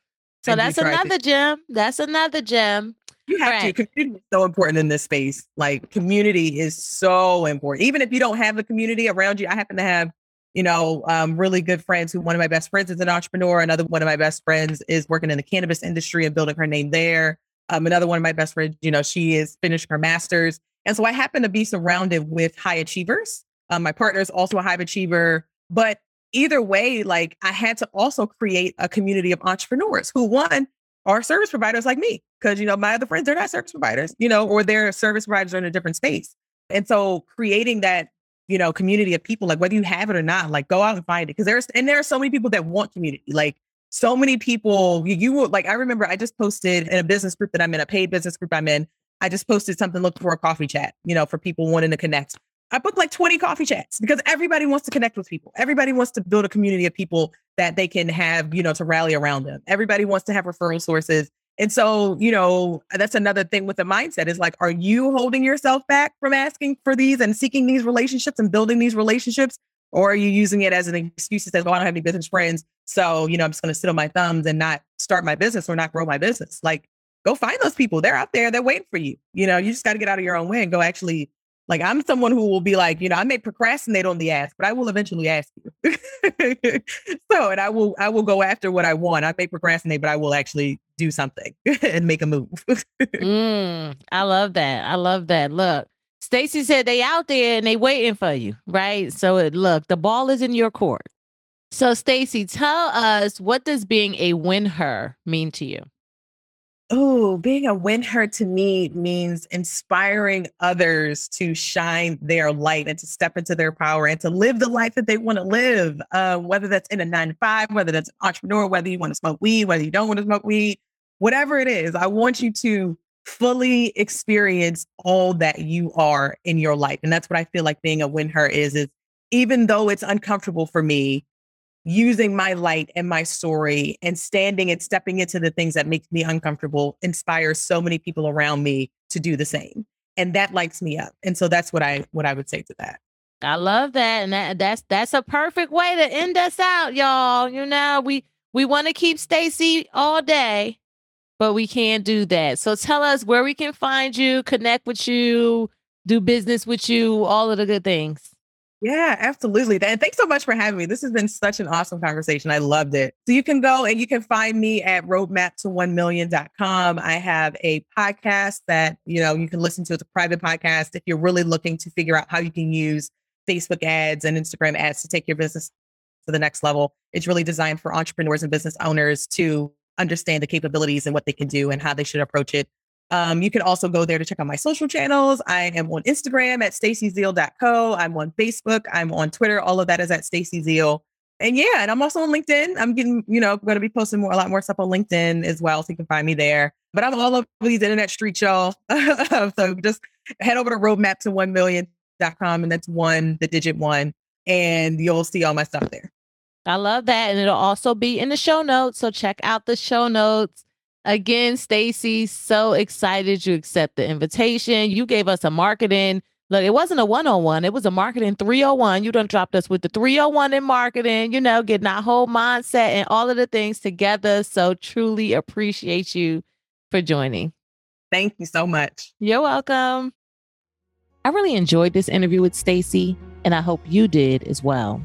So and that's another to- gem. That's another gem. You have right. to. Community is so important in this space. Like community is so important. Even if you don't have the community around you, I happen to have you know, um, really good friends who one of my best friends is an entrepreneur. Another one of my best friends is working in the cannabis industry and building her name there. Um, another one of my best friends, you know, she is finishing her master's. And so I happen to be surrounded with high achievers. Um, my partner is also a high achiever. But either way, like I had to also create a community of entrepreneurs who, one, are service providers like me. Cause, you know, my other friends, they're not service providers, you know, or they're service providers in a different space. And so creating that you know, community of people, like whether you have it or not, like go out and find it. Cause there's, and there are so many people that want community. Like so many people, you, will, like, I remember I just posted in a business group that I'm in, a paid business group I'm in. I just posted something looking for a coffee chat, you know, for people wanting to connect. I booked like 20 coffee chats because everybody wants to connect with people. Everybody wants to build a community of people that they can have, you know, to rally around them. Everybody wants to have referral sources. And so, you know, that's another thing with the mindset is like, are you holding yourself back from asking for these and seeking these relationships and building these relationships? Or are you using it as an excuse to say, oh, I don't have any business friends. So, you know, I'm just going to sit on my thumbs and not start my business or not grow my business. Like, go find those people. They're out there. They're waiting for you. You know, you just got to get out of your own way and go actually like I'm someone who will be like, you know, I may procrastinate on the ask, but I will eventually ask you. so, and I will, I will go after what I want. I may procrastinate, but I will actually do something and make a move. mm, I love that. I love that. Look, Stacy said they out there and they waiting for you, right? So it, look, the ball is in your court. So Stacy, tell us what does being a win her mean to you? Oh, being a win her to me means inspiring others to shine their light and to step into their power and to live the life that they want to live. Uh, whether that's in a nine to five, whether that's an entrepreneur, whether you want to smoke weed, whether you don't want to smoke weed, whatever it is, I want you to fully experience all that you are in your life. And that's what I feel like being a win her is, is even though it's uncomfortable for me, using my light and my story and standing and stepping into the things that make me uncomfortable inspires so many people around me to do the same and that lights me up and so that's what i what i would say to that i love that and that, that's that's a perfect way to end us out y'all you know we we want to keep stacy all day but we can't do that so tell us where we can find you connect with you do business with you all of the good things yeah, absolutely. And thanks so much for having me. This has been such an awesome conversation. I loved it. So you can go and you can find me at roadmap to 1 million.com. I have a podcast that, you know, you can listen to. It's a private podcast if you're really looking to figure out how you can use Facebook ads and Instagram ads to take your business to the next level. It's really designed for entrepreneurs and business owners to understand the capabilities and what they can do and how they should approach it um, you can also go there to check out my social channels. I am on Instagram at stacyzeal.co. I'm on Facebook. I'm on Twitter. All of that is at Stacy Zeal. And yeah, and I'm also on LinkedIn. I'm getting, you know, going to be posting more, a lot more stuff on LinkedIn as well. So you can find me there. But I'm all over these internet streets, y'all. so just head over to roadmap to 1 million.com and that's one, the digit one, and you'll see all my stuff there. I love that. And it'll also be in the show notes. So check out the show notes. Again, Stacy, so excited you accept the invitation. You gave us a marketing. Look, it wasn't a one-on-one, it was a marketing 301. You done dropped us with the 301 in marketing, you know, getting our whole mindset and all of the things together. So truly appreciate you for joining. Thank you so much. You're welcome. I really enjoyed this interview with Stacy, and I hope you did as well.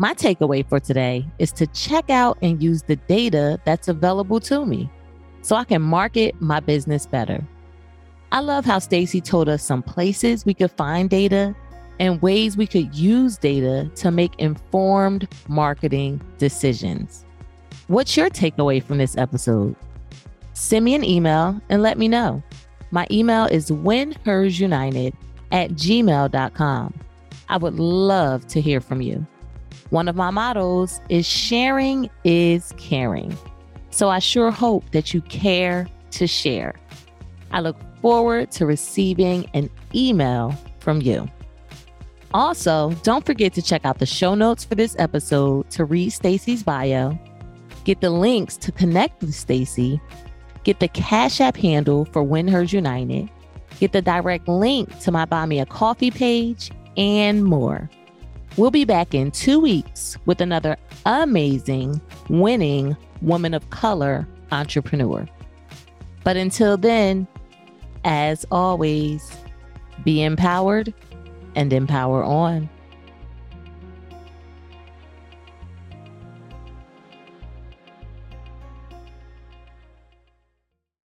My takeaway for today is to check out and use the data that's available to me so I can market my business better. I love how Stacy told us some places we could find data and ways we could use data to make informed marketing decisions. What's your takeaway from this episode? Send me an email and let me know. My email is winhersunited at gmail.com. I would love to hear from you. One of my mottos is sharing is caring. So I sure hope that you care to share. I look forward to receiving an email from you. Also, don't forget to check out the show notes for this episode to read Stacy's bio, get the links to connect with Stacy, get the Cash App handle for Win Hers United, get the direct link to my Buy Me a Coffee page, and more. We'll be back in two weeks with another amazing, winning woman of color entrepreneur. But until then, as always, be empowered and empower on.